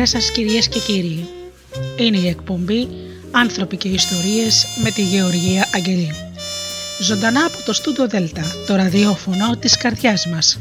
Καλησπέρα σας κυρίες και κύριοι. Είναι η εκπομπή «Άνθρωποι και ιστορίες» με τη Γεωργία Αγγελή. Ζωντανά από το Στούντο Δέλτα, το ραδιόφωνο της καρδιάς μας.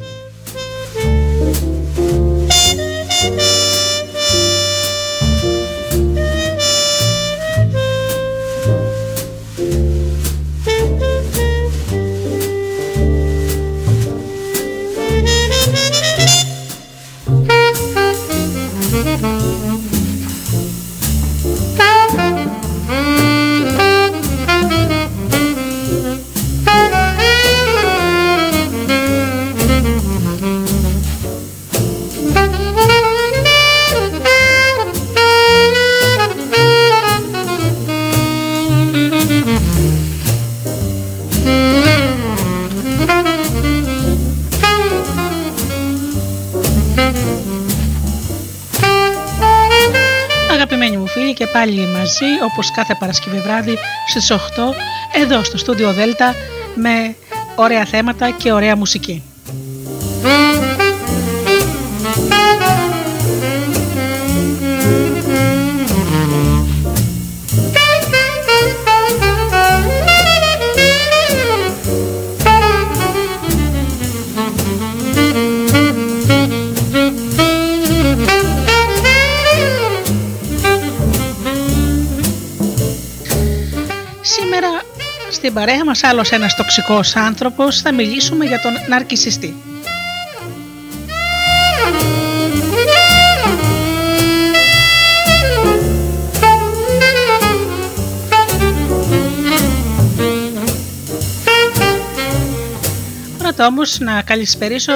Πάλι μαζί όπως κάθε Παρασκευή βράδυ στις 8 εδώ στο στούντιο Δέλτα με ωραία θέματα και ωραία μουσική. Παρέα μας άλλος ένας τοξικός άνθρωπος θα μιλήσουμε για τον ναρκισιστή. Πρώτα όμως να καλησπερίσω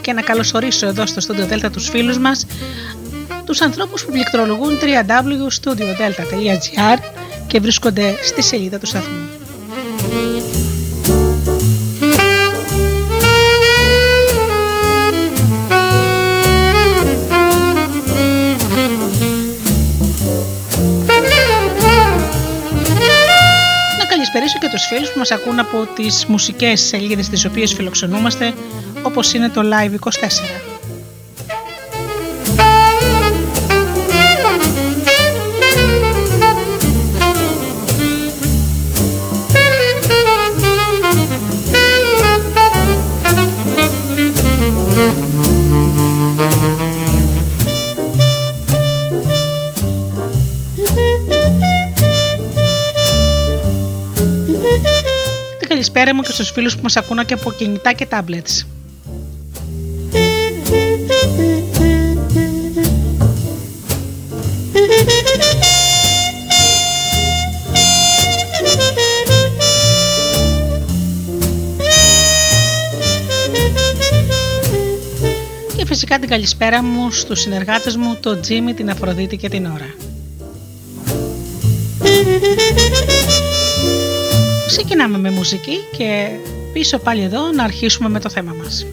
και να καλωσορίσω εδώ στο Studio Delta τους φίλους μας τους ανθρώπους που πληκτρολογούν www.studiodelta.gr και βρίσκονται στη σελίδα του σταθμού. Φίλους που μας ακούν από τις μουσικές σελίδες τις οποίες φιλοξενούμαστε όπως είναι το Live 24. Και στους φίλους που μας ακούνε και από κινητά και tablets. Και φυσικά την καλησπέρα μου στους συνεργάτες μου, τον Τζίμι, την Αφροδίτη και την Ωρα. Ξεκινάμε με μουσική και πίσω πάλι εδώ να αρχίσουμε με το θέμα μας.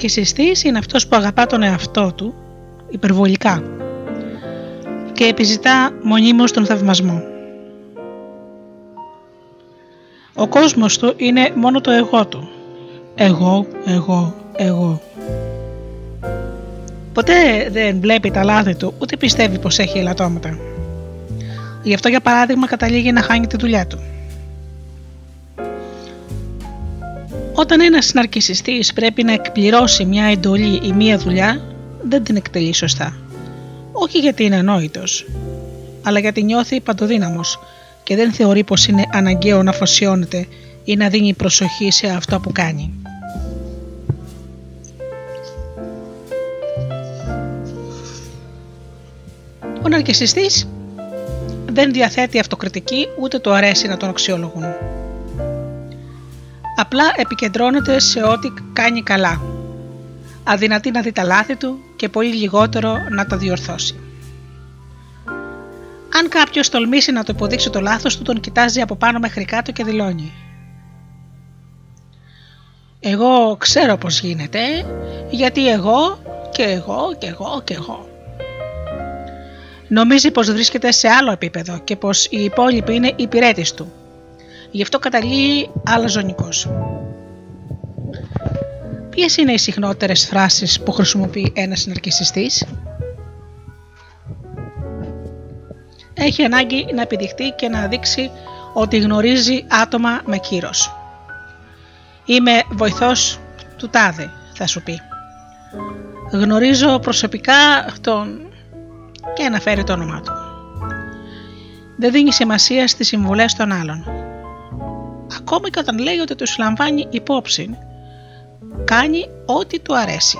Ναρκισιστής είναι αυτός που αγαπά τον εαυτό του υπερβολικά και επιζητά μονίμως τον θαυμασμό. Ο κόσμος του είναι μόνο το εγώ του. Εγώ, εγώ, εγώ. Ποτέ δεν βλέπει τα λάθη του, ούτε πιστεύει πως έχει ελαττώματα. Γι' αυτό για παράδειγμα καταλήγει να χάνει τη δουλειά του. Όταν ένας ναρκισιστής πρέπει να εκπληρώσει μια εντολή ή μια δουλειά, δεν την εκτελεί σωστά. Όχι γιατί είναι ανόητος, αλλά γιατί νιώθει παντοδύναμος και δεν θεωρεί πως είναι αναγκαίο να αφοσιώνεται ή να δίνει προσοχή σε αυτό που κάνει. Ο ναρκισιστής δεν διαθέτει αυτοκριτική ούτε του αρέσει να τον αξιολογούν. Απλά επικεντρώνεται σε ό,τι κάνει καλά. Αδυνατεί να δει τα λάθη του και πολύ λιγότερο να τα διορθώσει. Αν κάποιος τολμήσει να το υποδείξει το λάθος του, τον κοιτάζει από πάνω μέχρι κάτω και δηλώνει. Εγώ ξέρω πως γίνεται, γιατί εγώ και εγώ και εγώ και εγώ. Νομίζει πως βρίσκεται σε άλλο επίπεδο και πως οι υπόλοιποι είναι υπηρέτης του. Γι' αυτό καταλήγει αλαζονικός. Ποιες είναι οι συχνότερες φράσεις που χρησιμοποιεί ένας ναρκισιστής; Έχει ανάγκη να επιδειχτεί και να δείξει ότι γνωρίζει άτομα με κύρος. Είμαι βοηθός του τάδε, θα σου πει. Γνωρίζω προσωπικά τον και αναφέρει το όνομά του. Δεν δίνει σημασία στις συμβουλές των άλλων. Ακόμη και όταν λέει ότι τους λαμβάνει υπόψη, κάνει ό,τι του αρέσει.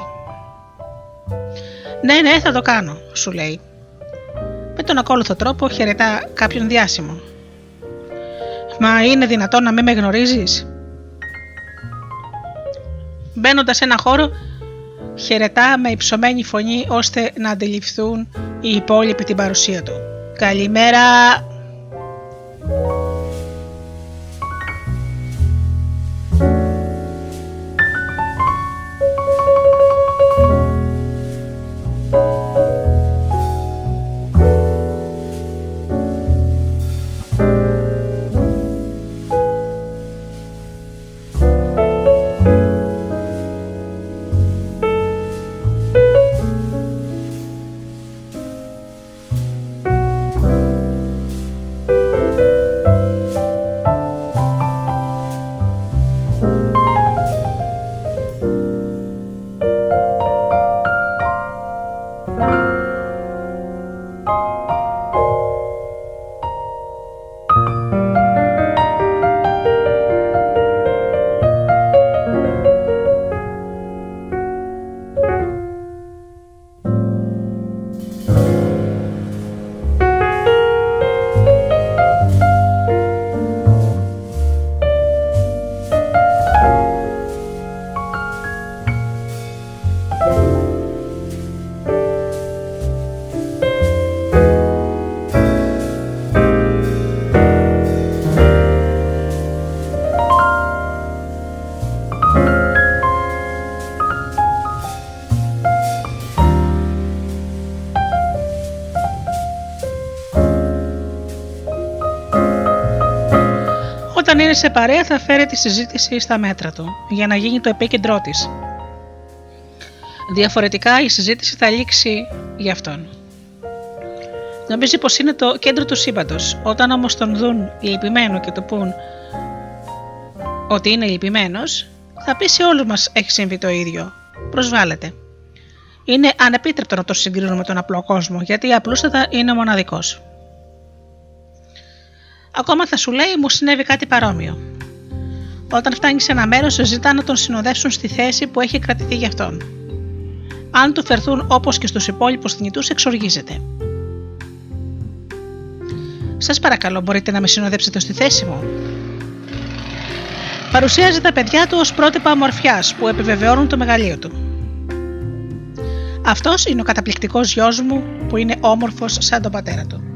Ναι, ναι, θα το κάνω, σου λέει. Με τον ακόλουθο τρόπο χαιρετά κάποιον διάσημο. Μα είναι δυνατόν να μην με γνωρίζεις; Μπαίνοντας σε ένα χώρο, χαιρετά με υψωμένη φωνή ώστε να αντιληφθούν οι υπόλοιποι την παρουσία του. Καλημέρα! Είναι σε παρέα θα φέρει τη συζήτηση στα μέτρα του για να γίνει το επίκεντρό της. Διαφορετικά η συζήτηση θα λήξει για αυτόν. Νομίζει πως είναι το κέντρο του σύμπαντος. Όταν όμως τον δουν λυπημένο και του πούν ότι είναι λυπημένος, θα πει σε όλους μας έχει συμβεί το ίδιο. Προσβάλλεται. Είναι ανεπίτρεπτο να το συγκρίνουμε με τον απλό κόσμο, γιατί απλούστατα είναι μοναδικός. Ακόμα θα σου λέει: Μου συνέβη κάτι παρόμοιο. Όταν φτάνει σε ένα μέρος, ζητά να τον συνοδεύσουν στη θέση που έχει κρατηθεί για αυτόν. Αν του φερθούν όπως και στους υπόλοιπους θνητούς, εξοργίζεται. Σας παρακαλώ, μπορείτε να με συνοδέψετε στη θέση μου. Παρουσιάζει τα παιδιά του ως πρότυπα ομορφιάς που επιβεβαιώνουν το μεγαλείο του. Αυτός είναι ο καταπληκτικός γιος μου που είναι όμορφος σαν τον πατέρα του.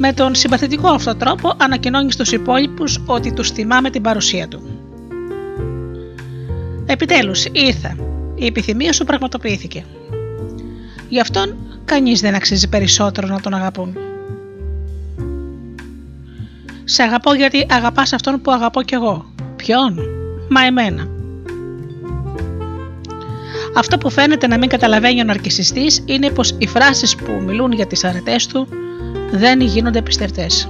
Με τον συμπαθητικό αυτό τρόπο ανακοινώνει στους υπόλοιπους ότι τους θυμάμαι την παρουσία του. Επιτέλους ήρθα. Η επιθυμία σου πραγματοποιήθηκε. Γι' αυτόν κανείς δεν αξίζει περισσότερο να τον αγαπούν. Σε αγαπώ γιατί αγαπάς αυτόν που αγαπώ κι εγώ. Ποιον; Μα εμένα. Αυτό που φαίνεται να μην καταλαβαίνει ο ναρκισιστής είναι πως οι φράσεις που μιλούν για τις αρετές του δεν γίνονται πιστευτές.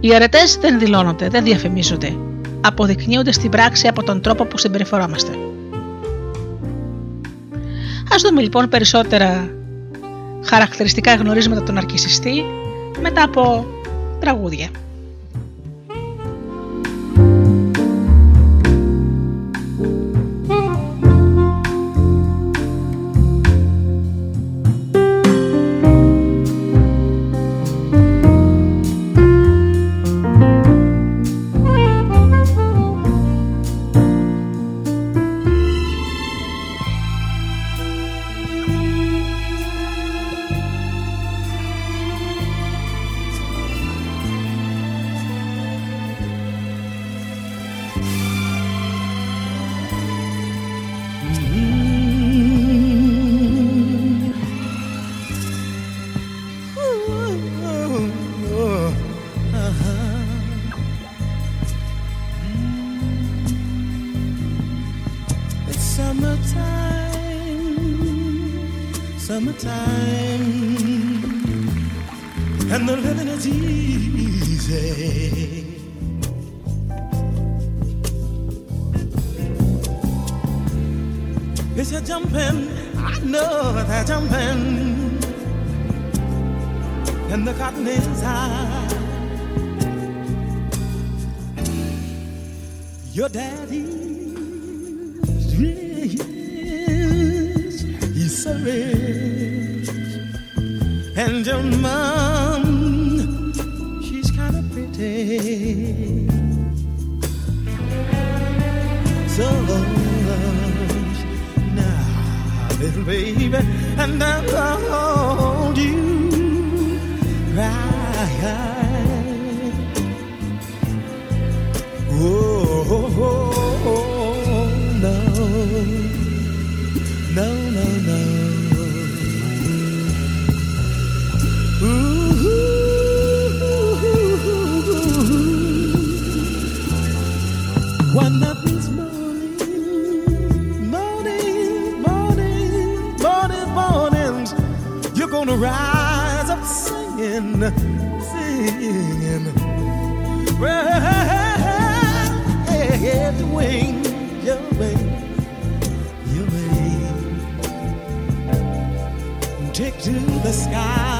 Οι αρετές δεν δηλώνονται, δεν διαφημίζονται. Αποδεικνύονται στην πράξη από τον τρόπο που συμπεριφορόμαστε. Ας δούμε λοιπόν περισσότερα χαρακτηριστικά γνωρίσματα του ναρκισιστή μετά από τραγούδια. the sky.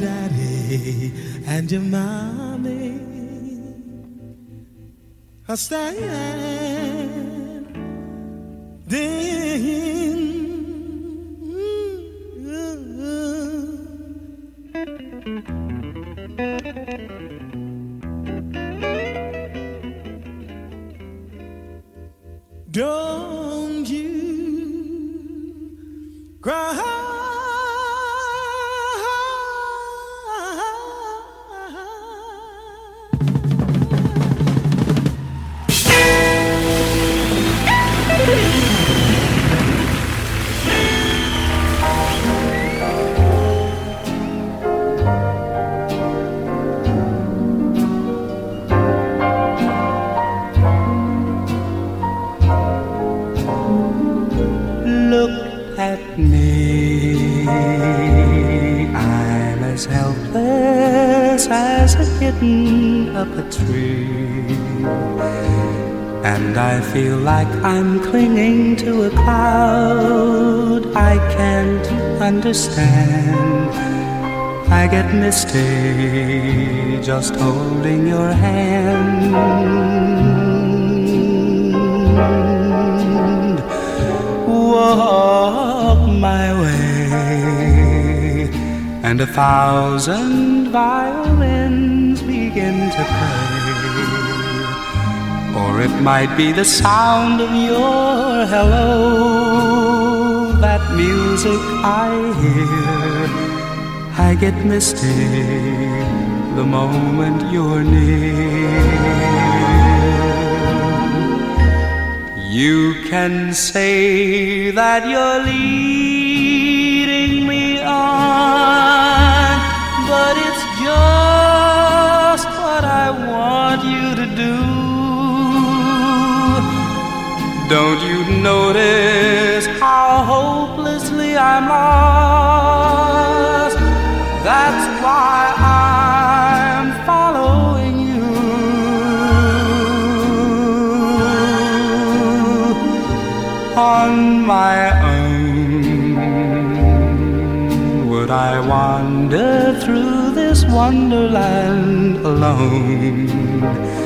Daddy and your mommy are standing Don't you cry. Tree. And I feel like I'm clinging to a cloud I can't understand. I get misty just holding your hand. Walk my way, and a thousand violins begin to play. Or it might be the sound of your hello, that music I hear. I get misty the moment you're near. You can say that you're leading me on, but it's just what I want you to do. Don't you notice how hopelessly I'm lost? That's why I'm following you. On my own, would I wander through this wonderland alone?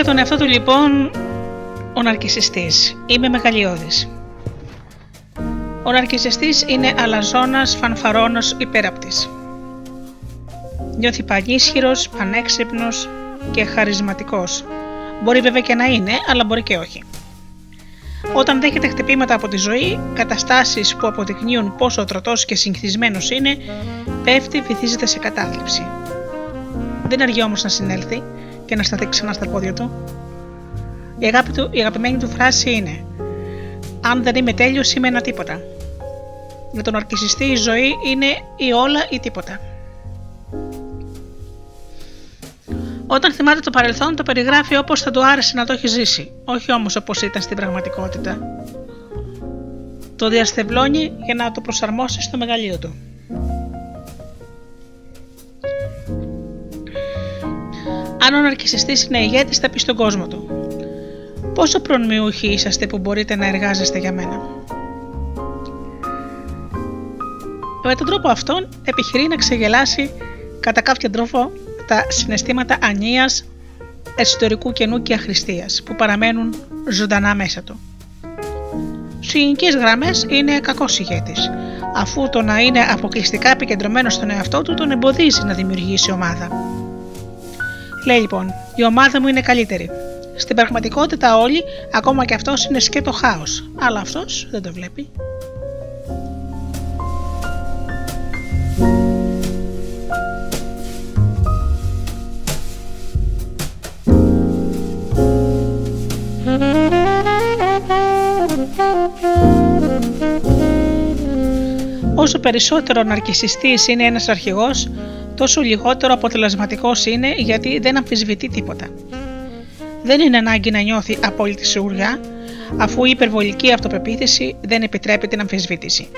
Για τον εαυτό του λοιπόν ο ναρκισιστής. Είμαι μεγαλειώδης. Ο ναρκισιστής είναι αλαζόνας, φανφαρόνος, υπέραπτης. Νιώθει πανίσχυρος, πανέξυπνος και χαρισματικός. Μπορεί βέβαια και να είναι, αλλά μπορεί και όχι. Όταν δέχεται χτυπήματα από τη ζωή, καταστάσεις που αποδεικνύουν πόσο τροτός και συνηθισμένος είναι, πέφτει, βυθίζεται σε κατάθλιψη. Δεν αργεί όμως να συνέλθει και να σταθεί ξανά στα πόδια του. Η, αγάπη του, η αγαπημένη του φράση είναι «Αν δεν είμαι τέλειος είμαι ένα τίποτα». Για τον αρκισιστή η ζωή είναι ή όλα ή τίποτα. Όταν θυμάται το παρελθόν, το περιγράφει όπως θα του άρεσε να το έχει ζήσει, όχι όμως όπως ήταν στην πραγματικότητα. Το διαστευλώνει για να το προσαρμόσει στο μεγαλείο του. Αν ο ναρκισιστής είναι ηγέτης θα πει στον κόσμο του «Πόσο προνομιούχοι είσαστε που μπορείτε να εργάζεστε για μένα» Με τον τρόπο αυτόν επιχειρεί να ξεγελάσει κατά κάποιο τρόπο τα συναισθήματα ανίας, εσωτερικού κενού και αχρηστίας που παραμένουν ζωντανά μέσα του. Στι γενικέ γραμμές είναι κακός ηγέτης, αφού το να είναι αποκλειστικά επικεντρωμένος στον εαυτό του τον εμποδίζει να δημιουργήσει ομάδα. Λέει λοιπόν: Η ομάδα μου είναι καλύτερη. Στην πραγματικότητα όλοι, ακόμα και αυτός είναι σκέτο χάος, αλλά αυτός δεν το βλέπει. Όσο περισσότερο ναρκισιστής είναι ένας αρχηγός, τόσο λιγότερο αποτελεσματικός είναι γιατί δεν αμφισβητεί τίποτα. Δεν είναι ανάγκη να νιώθει απόλυτη σιγουριά, αφού η υπερβολική αυτοπεποίθηση δεν επιτρέπει την αμφισβήτηση.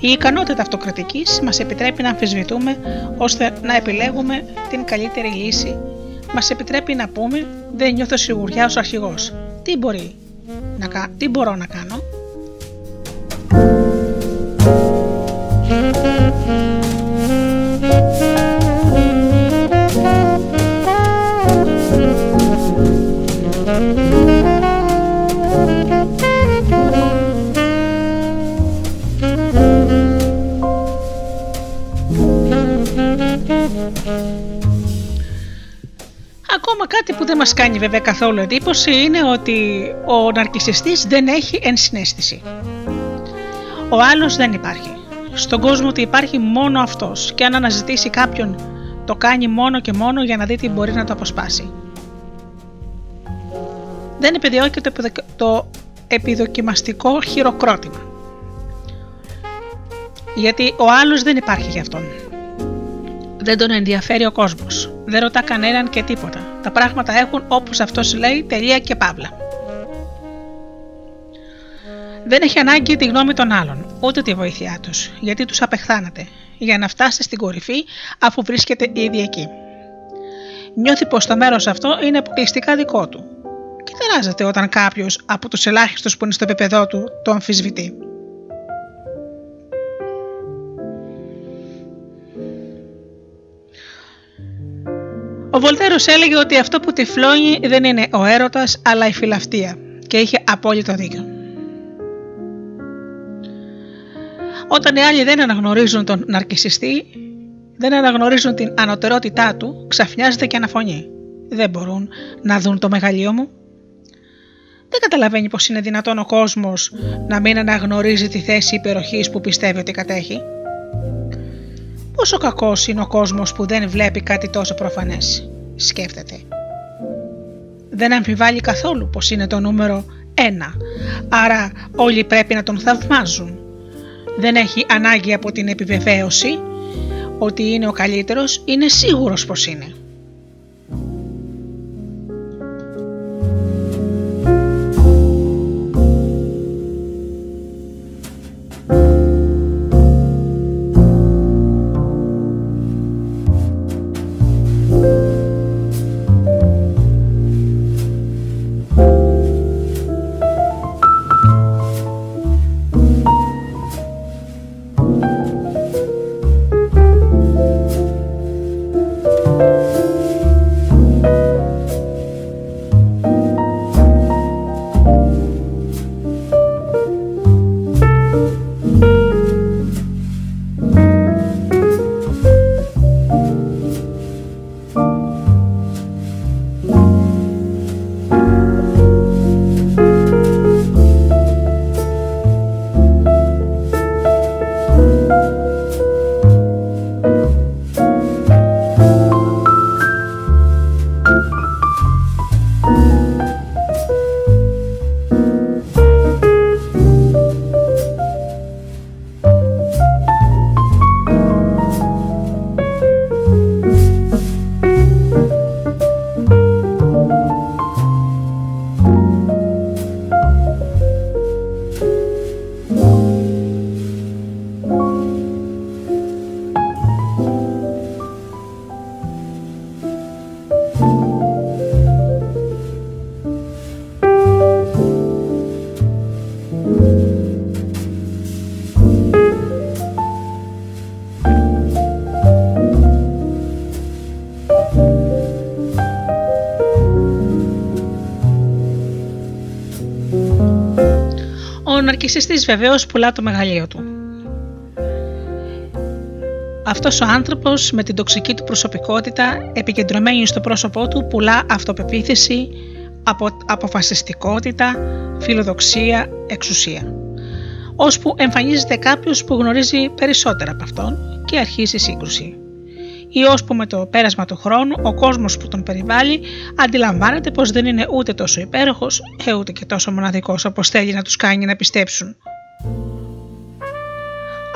Η ικανότητα αυτοκριτικής μας επιτρέπει να αμφισβητούμε ώστε να επιλέγουμε την καλύτερη λύση. Μας επιτρέπει να πούμε «Δεν νιώθω σιγουριά ως αρχηγός. Τι, μπορεί να, τι μπορώ να κάνω» που δεν μας κάνει βέβαια καθόλου εντύπωση είναι ότι ο ναρκισιστής δεν έχει ενσυναίσθηση. Ο άλλος δεν υπάρχει. Στον κόσμο ότι υπάρχει μόνο αυτός και αν αναζητήσει κάποιον το κάνει μόνο και μόνο για να δει τι μπορεί να το αποσπάσει. Δεν επιδιώκει το επιδοκιμαστικό χειροκρότημα. Γιατί ο άλλος δεν υπάρχει για αυτόν. Δεν τον ενδιαφέρει ο κόσμος. Δεν ρωτά κανέναν και τίποτα. Τα πράγματα έχουν όπως αυτός λέει τελεία και παύλα. Δεν έχει ανάγκη τη γνώμη των άλλων, ούτε τη βοήθειά τους, γιατί τους απεχθάνεται, για να φτάσει στην κορυφή αφού βρίσκεται ήδη εκεί. Νιώθει πως το μέρος αυτό είναι αποκλειστικά δικό του και τεράζεται όταν κάποιος από τους ελάχιστους που είναι στο επίπεδό του το αμφισβητεί. Ο Βολτέρος έλεγε ότι αυτό που τυφλώνει δεν είναι ο έρωτας αλλά η φιλαυτία και είχε απόλυτο δίκιο. Όταν οι άλλοι δεν αναγνωρίζουν τον ναρκισιστή, δεν αναγνωρίζουν την ανωτερότητά του, ξαφνιάζεται και αναφωνεί. Δεν μπορούν να δουν το μεγαλείο μου. Δεν καταλαβαίνει πως είναι δυνατόν ο κόσμος να μην αναγνωρίζει τη θέση υπεροχής που πιστεύει ότι κατέχει. Πόσο κακός είναι ο κόσμος που δεν βλέπει κάτι τόσο προφανές, σκέφτεται. Δεν αμφιβάλλει καθόλου πως είναι το νούμερο ένα, άρα όλοι πρέπει να τον θαυμάζουν. Δεν έχει ανάγκη από την επιβεβαίωση ότι είναι ο καλύτερος, είναι σίγουρος πως είναι. Ναρκισιστής βεβαίως πουλά το μεγαλείο του. Αυτός ο άνθρωπος με την τοξική του προσωπικότητα επικεντρωμένη στο πρόσωπό του πουλά αυτοπεποίθηση, απο, αποφασιστικότητα, φιλοδοξία, εξουσία. Ώσπου εμφανίζεται κάποιος που γνωρίζει περισσότερα από αυτόν και αρχίζει σύγκρουση. Ή ώσπου με το πέρασμα του χρόνου ο κόσμος που τον περιβάλλει αντιλαμβάνεται πως δεν είναι ούτε τόσο υπέροχος, ε, ούτε και τόσο μοναδικός όπως θέλει να τους κάνει να πιστέψουν.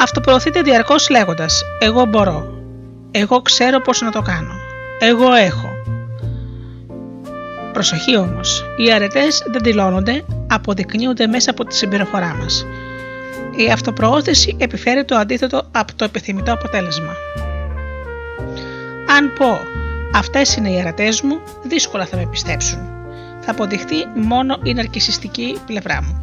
Αυτοπροωθείτε διαρκώς λέγοντας «Εγώ μπορώ», «Εγώ ξέρω πώς να το κάνω», «Εγώ έχω». Προσοχή όμως, οι αρετές δεν δηλώνονται, αποδεικνύονται μέσα από τη συμπεριφορά μας. Η αυτοπροώθηση επιφέρει το αντίθετο από το επιθυμητό αποτέλεσμα. Αν πω «Αυτές είναι οι αρετές μου», δύσκολα θα με πιστέψουν. Θα αποδειχθεί μόνο η ναρκισιστική πλευρά μου.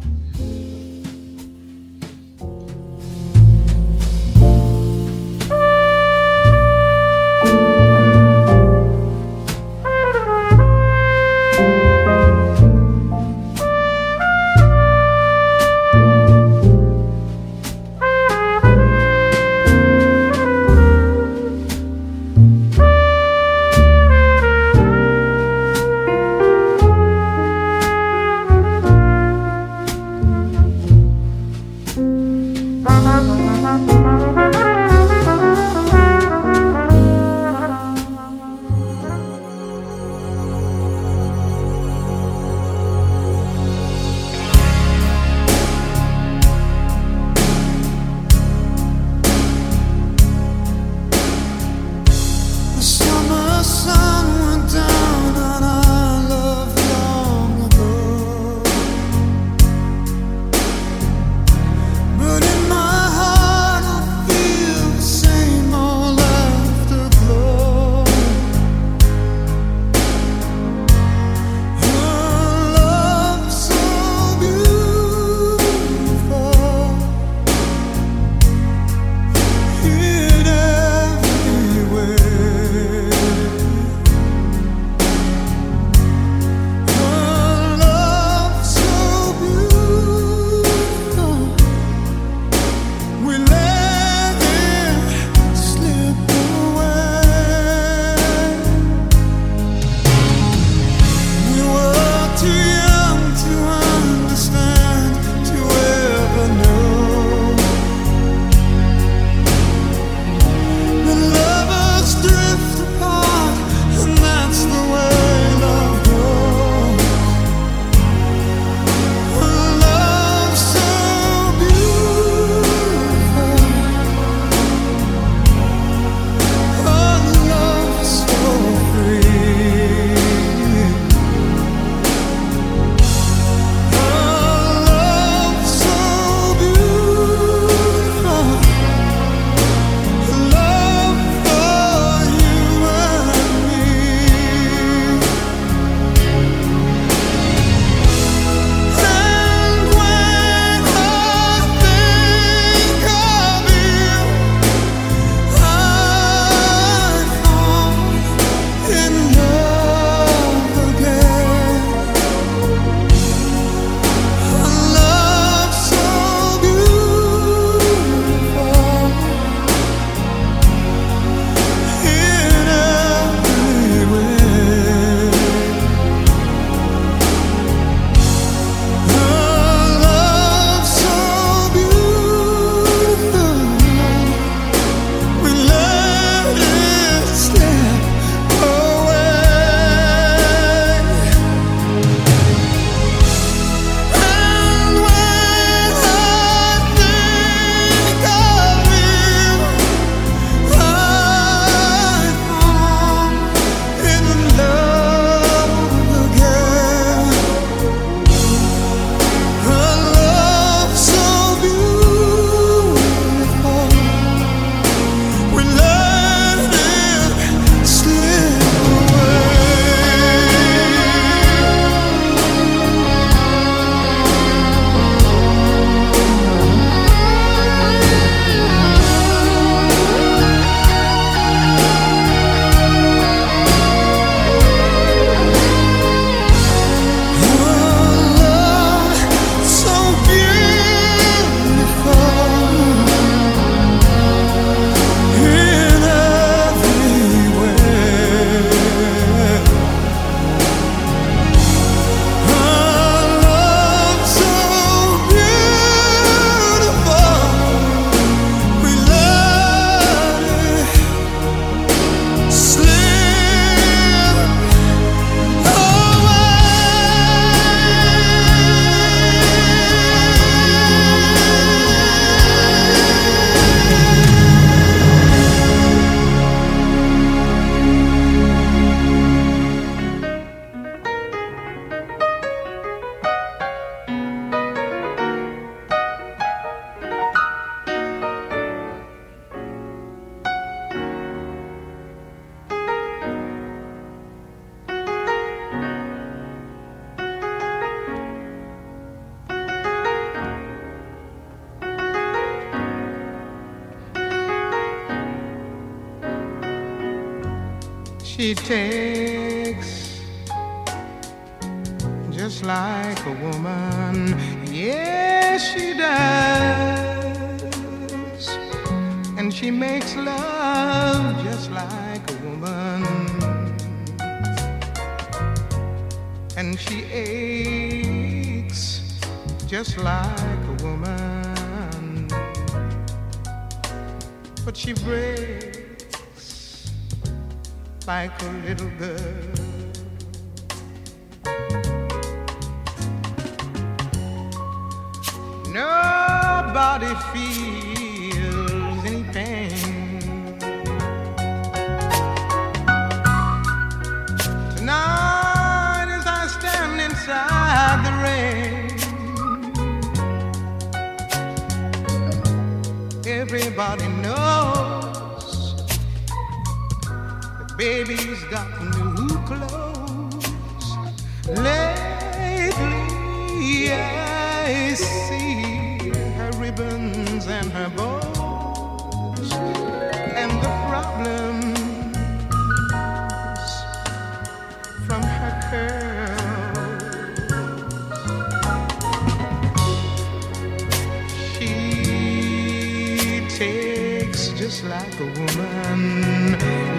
everybody feels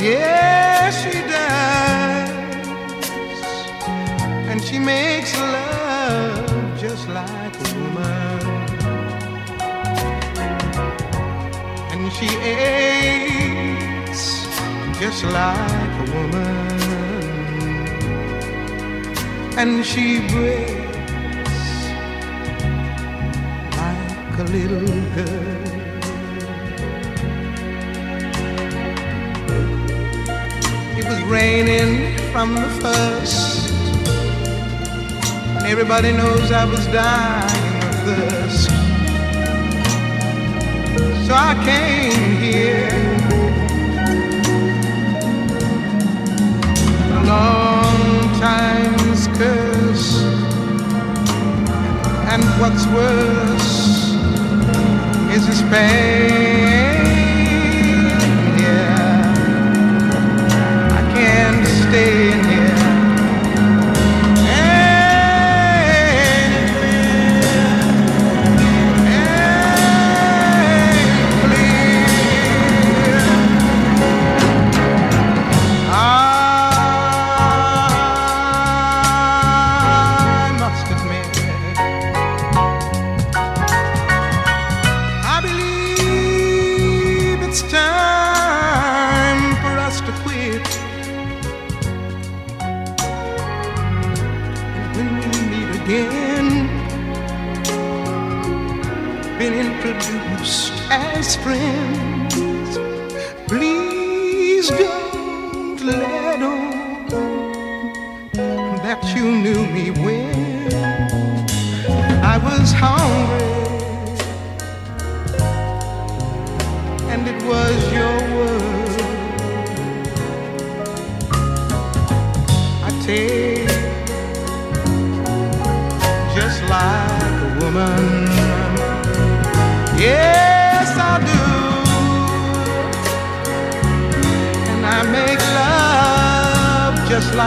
Yes, she does. And she makes love just like a woman. And she aches just like a woman. And she breaks like a little girl. Raining from the first. And everybody knows I was dying of thirst. So I came here a long time's curse. And what's worse is this pain. Stay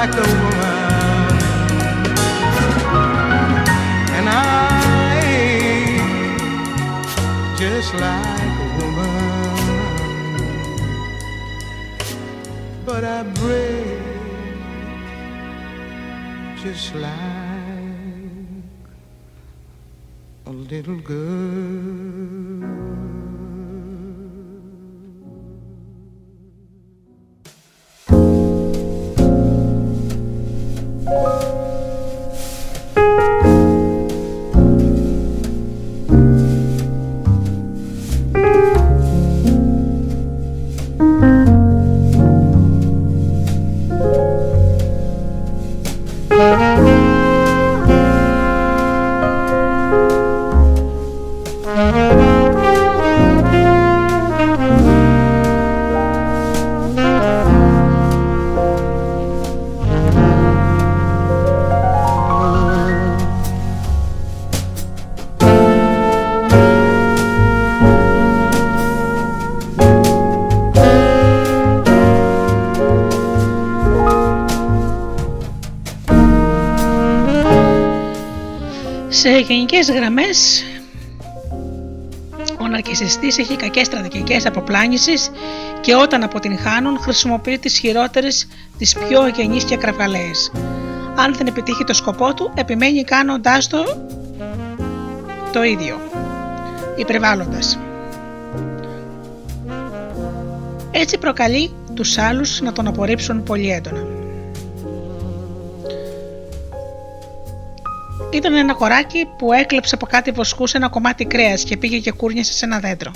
like a woman. And I just like a woman. But I break just like a little girl. Σε γενικές γραμμές ο ναρκισιστής έχει κακές στρατηγικές αποπλάνησης και όταν αποτυγχάνουν χρησιμοποιεί τις χειρότερες, τις πιο αγενείς και κραυγαλαίες. Αν δεν επιτύχει το σκοπό του, επιμένει κάνοντάς το το ίδιο, υπερβάλλοντας. Έτσι προκαλεί τους άλλους να τον απορρίψουν πολύ έντονα. Ήταν ένα κοράκι που έκλεψε από κάτι βοσκού σε ένα κομμάτι κρέας και πήγε και κούρνιασε σε ένα δέντρο.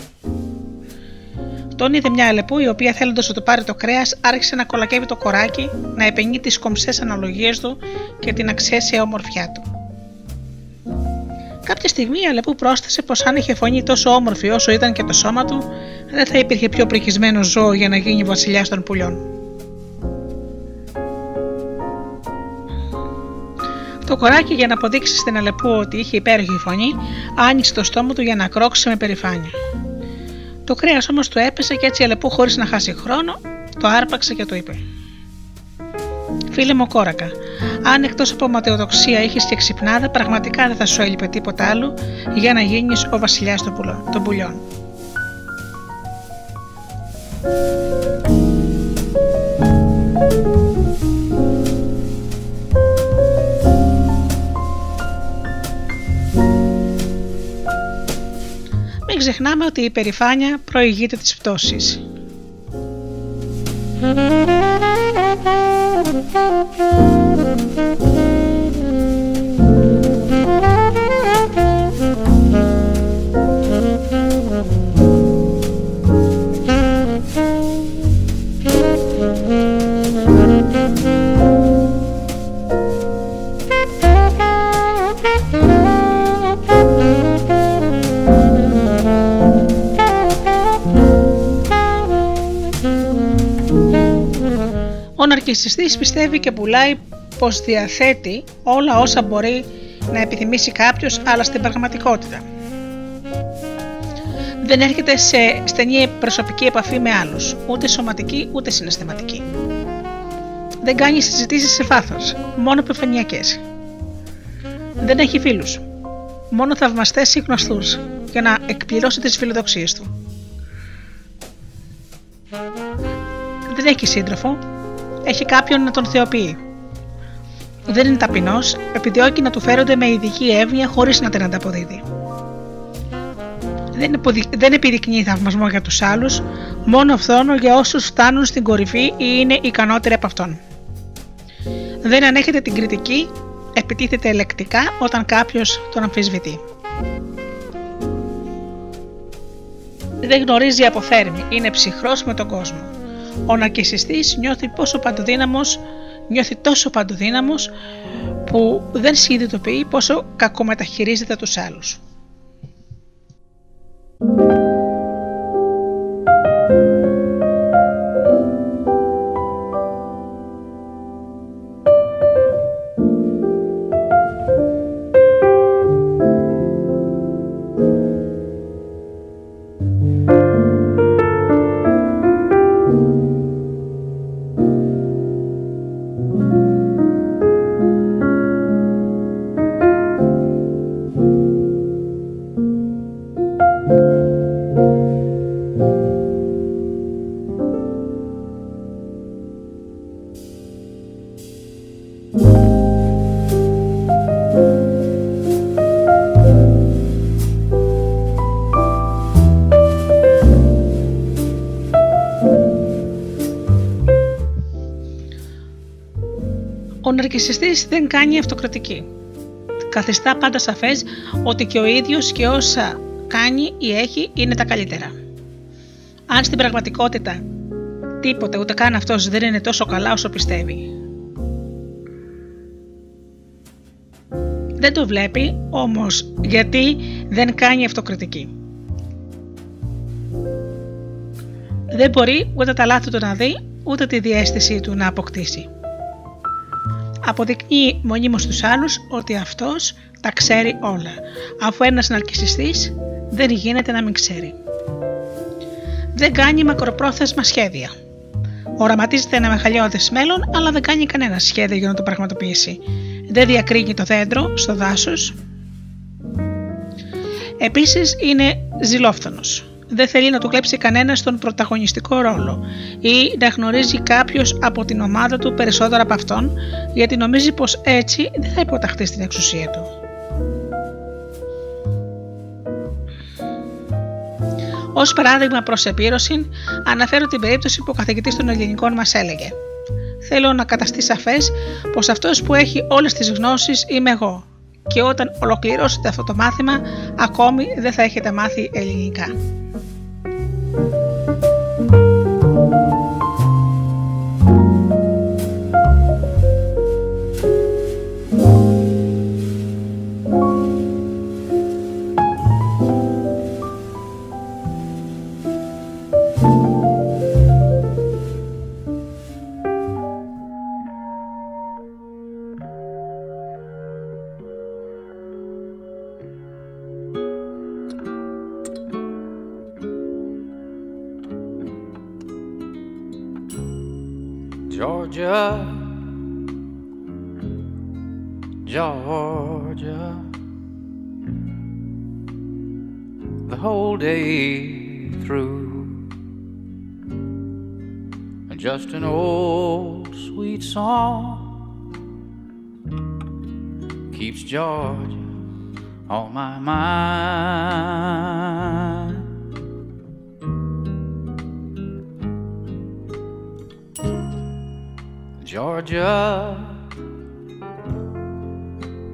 Τον είδε μια αλεπού η οποία θέλοντας να του πάρει το κρέας άρχισε να κολακεύει το κοράκι, να επενεί τις κομψές αναλογίες του και την αξέσια ομορφιά του. Κάποια στιγμή η Αλεπού πρόσθεσε πως αν είχε φωνή τόσο όμορφη όσο ήταν και το σώμα του, δεν θα υπήρχε πιο πρικισμένο ζώο για να γίνει βασιλιάς των πουλιών. Το κοράκι για να αποδείξεις στην Αλεπού ότι είχε υπέροχη φωνή, άνοιξε το στόμα του για να κρόξει με περηφάνεια. Το κρέας όμως του έπεσε και έτσι η Αλεπού, χωρίς να χάσει χρόνο, το άρπαξε και το είπε: Φίλε μου κόρακα, αν εκτός από ματαιοδοξία είχες και ξυπνάδα, πραγματικά δεν θα σου έλειπε τίποτα άλλο για να γίνεις ο βασιλιάς των πουλιών. Μην ξεχνάμε ότι η περηφάνεια προηγείται της πτώσης. Ο ναρκισιστής πιστεύει και πουλάει πως διαθέτει όλα όσα μπορεί να επιθυμήσει κάποιος αλλά στην πραγματικότητα. Δεν έρχεται σε στενή προσωπική επαφή με άλλους, ούτε σωματική ούτε συναισθηματική. Δεν κάνει συζητήσεις σε βάθος, μόνο επιφανειακές. Δεν έχει φίλους, μόνο θαυμαστές ή γνωστούς για να εκπληρώσει τις φιλοδοξίες του. Δεν έχει σύντροφο, έχει κάποιον να τον θεοποιεί. Δεν είναι ταπεινός, επιδιώκει να του φέρονται με ειδική εύνοια χωρίς να την ανταποδίδει. Δεν, δεν επιδεικνύει θαυμασμό για τους άλλους, μόνο φθόνο για όσους φτάνουν στην κορυφή ή είναι ικανότεροι από αυτόν. Δεν ανέχεται την κριτική, επιτίθεται ελεκτικά όταν κάποιος τον αμφισβητεί. Δεν γνωρίζει από θέρμη, είναι ψυχρός με τον κόσμο. Ο ναρκισιστής νιώθει πόσο παντοδύναμος, νιώθει τόσο παντοδύναμος που δεν συνειδητοποιεί πόσο κακομεταχειρίζεται τους άλλους. Ο ναρκισιστής δεν κάνει αυτοκριτική. Καθιστά πάντα σαφές ότι και ο ίδιος και όσα κάνει ή έχει είναι τα καλύτερα. Αν στην πραγματικότητα τίποτε ούτε καν αυτός δεν είναι τόσο καλά όσο πιστεύει. Δεν το βλέπει όμως γιατί δεν κάνει αυτοκριτική. Δεν μπορεί ούτε τα λάθη του να δει ούτε τη διέστηση του να αποκτήσει αποδεικνύει μονίμως στους άλλους ότι αυτός τα ξέρει όλα, αφού ένας ναρκισιστής δεν γίνεται να μην ξέρει. Δεν κάνει μακροπρόθεσμα σχέδια. Οραματίζεται ένα μεγαλειώδες μέλλον, αλλά δεν κάνει κανένα σχέδιο για να το πραγματοποιήσει. Δεν διακρίνει το δέντρο στο δάσος, Επίσης είναι ζηλόφθονος. Δεν θέλει να του κλέψει κανένας τον πρωταγωνιστικό ρόλο ή να γνωρίζει κάποιος από την ομάδα του περισσότερα από αυτόν γιατί νομίζει πως έτσι δεν θα υποταχθεί στην εξουσία του. Ω παράδειγμα προς επίρρωση, αναφέρω την περίπτωση που ο καθηγητής των ελληνικών μας έλεγε: Θέλω να καταστεί σαφές πως αυτός που έχει όλες τις γνώσεις είμαι εγώ, και όταν ολοκληρώσετε αυτό το μάθημα, ακόμη δεν θα έχετε μάθει ελληνικά. Thank you. Georgia, the whole day through. And just an old sweet song keeps Georgia on my mind. Georgia,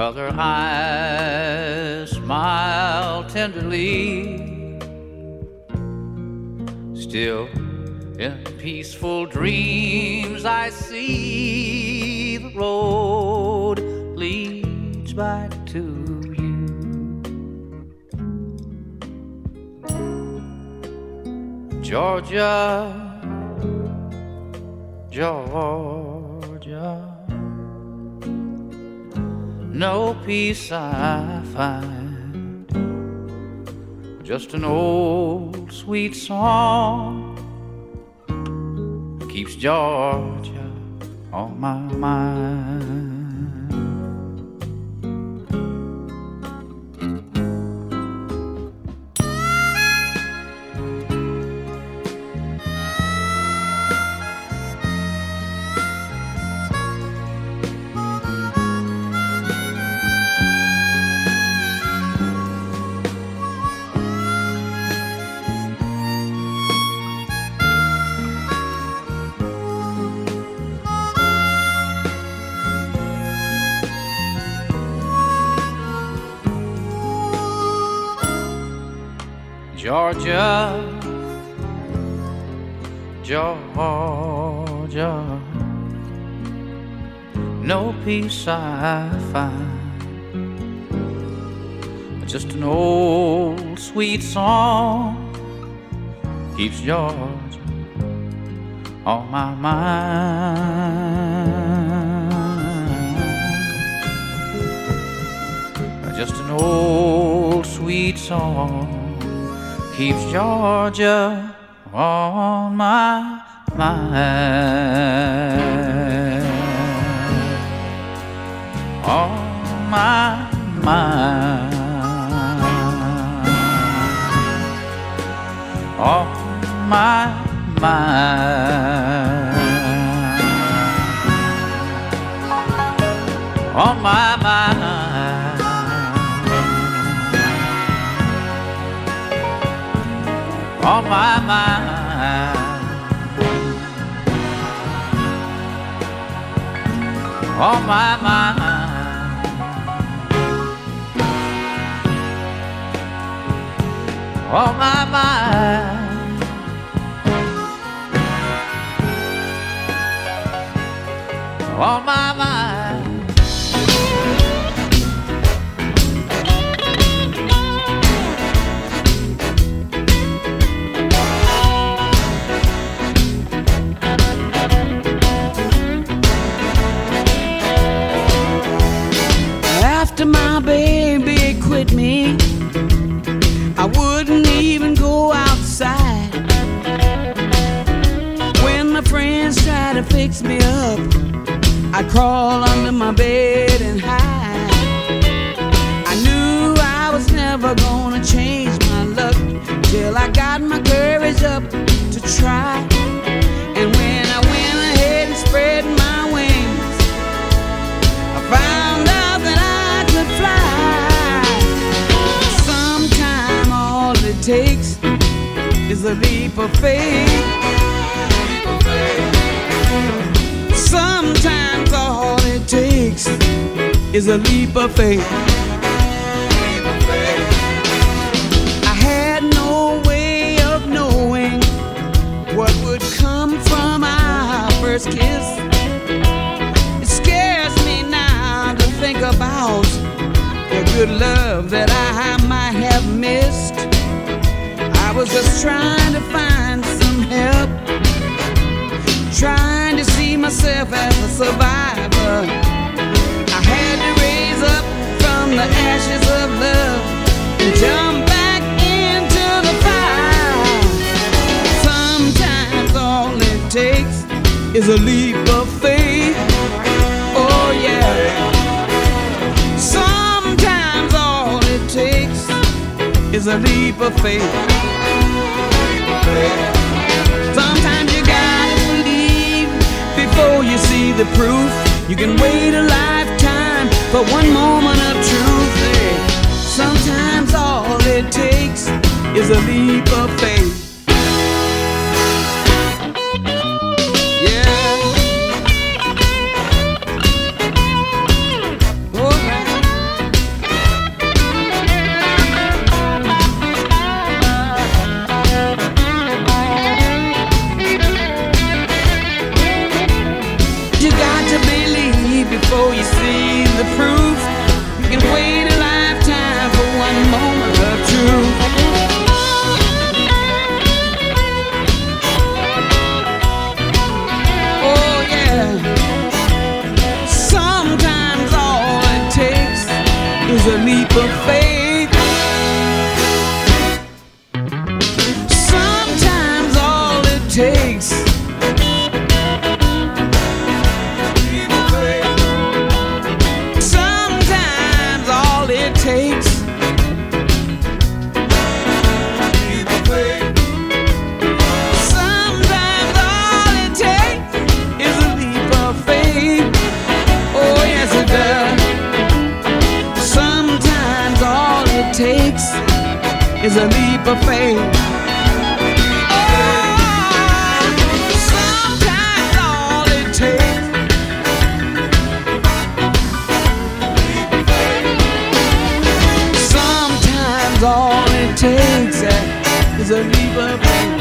Other eyes smile tenderly. Still, in peaceful dreams, I see the road leads back to you. Georgia, Georgia, no peace I find, just an old sweet song keeps Georgia on my mind. Georgia, no peace I find, just an old sweet song keeps Georgia on my mind. Just an old sweet song keeps Georgia on my mind. On my mind. On my mind. On my mind. on my mind. On my mind. On my mind. On my oh, mind. baby quit me. I wouldn't even go outside. When my friends try to fix me up, I'd crawl under my bed and hide. I knew I was never gonna change my luck till I got. Takes is a leap of faith. Sometimes all it takes is a leap of faith. I had no way of knowing what would come from our first kiss. It scares me now to think about the good love that I might have missed. Was just trying to find some help, trying to see myself as a survivor. I had to raise up from the ashes of love and jump back into the fire. Sometimes all it takes is a leap of faith. Is a leap of faith. Sometimes you gotta believe before you see the proof. You can wait a lifetime for one moment of truth. Sometimes all it takes is a leap of faith. Takes is a leap of faith. Sometimes all it takes Sometimes all it takes is a leap of faith.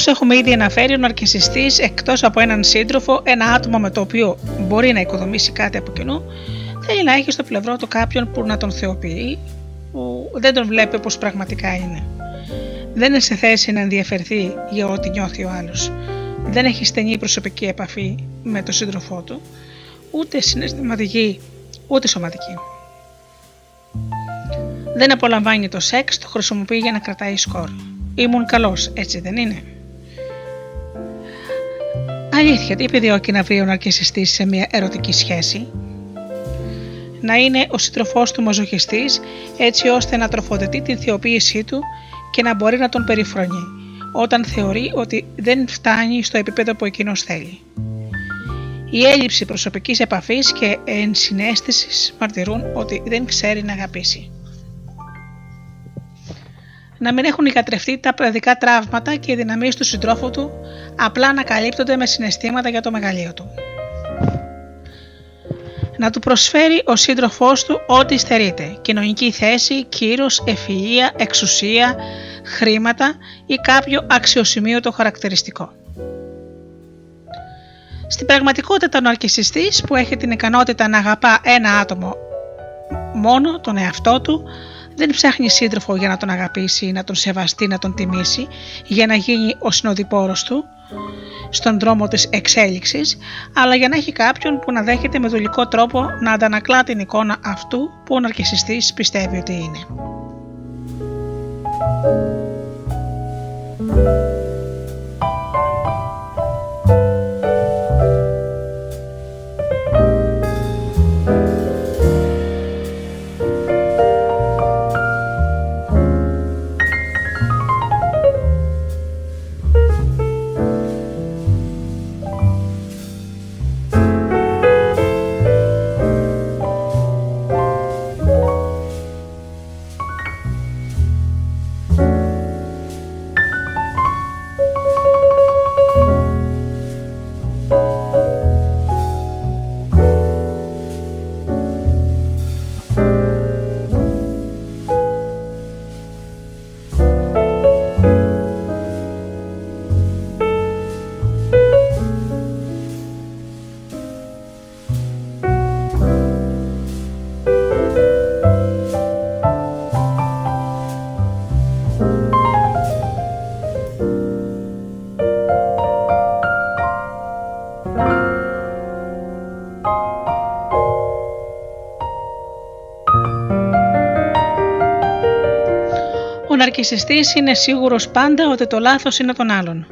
Όπως έχουμε ήδη αναφέρει, ο ναρκισιστής εκτός από έναν σύντροφο, ένα άτομο με το οποίο μπορεί να οικοδομήσει κάτι από κοινού, θέλει να έχει στο πλευρό του κάποιον που να τον θεοποιεί, που δεν τον βλέπει όπως πραγματικά είναι. Δεν είναι σε θέση να ενδιαφερθεί για ό,τι νιώθει ο άλλος. δεν έχει στενή προσωπική επαφή με τον σύντροφό του, ούτε συναισθηματική, ούτε σωματική. Δεν απολαμβάνει το σεξ, το χρησιμοποιεί για να κρατάει σκορ. Ήμουν καλός, έτσι δεν είναι; Αλήθεια, τι επιδιώκει να βρει ο ναρκισιστής σε μια ερωτική σχέση; Να είναι ο σύντροφό του μαζοχιστής, έτσι ώστε να τροφοδετεί την θεοποίησή του και να μπορεί να τον περιφρονεί, όταν θεωρεί ότι δεν φτάνει στο επίπεδο που εκείνος θέλει. Η έλλειψη προσωπικής επαφής και ενσυναίσθησης μαρτυρούν ότι δεν ξέρει να αγαπήσει να μην έχουν ικατρευτεί τα παιδικά τραύματα και οι δυναμίες του συντρόφου του απλά να καλύπτονται με συναισθήματα για το μεγαλείο του. Να του προσφέρει ο σύντροφός του ό,τι στερείται, κοινωνική θέση, κύρος, ευφυΐα, εξουσία, χρήματα ή κάποιο αξιοσημείωτο χαρακτηριστικό. Στην πραγματικότητα ο ναρκισιστής που έχει την ικανότητα να αγαπά ένα άτομο μόνο, τον εαυτό του, δεν ψάχνει σύντροφο για να τον αγαπήσει, να τον σεβαστεί, να τον τιμήσει, για να γίνει ο συνοδοιπόρος του στον δρόμο της εξέλιξης, αλλά για να έχει κάποιον που να δέχεται με δουλικό τρόπο να αντανακλά την εικόνα αυτού που ο ναρκισιστής πιστεύει ότι είναι. Ναρκισιστής είναι σίγουρος πάντα ότι το λάθος είναι των άλλων.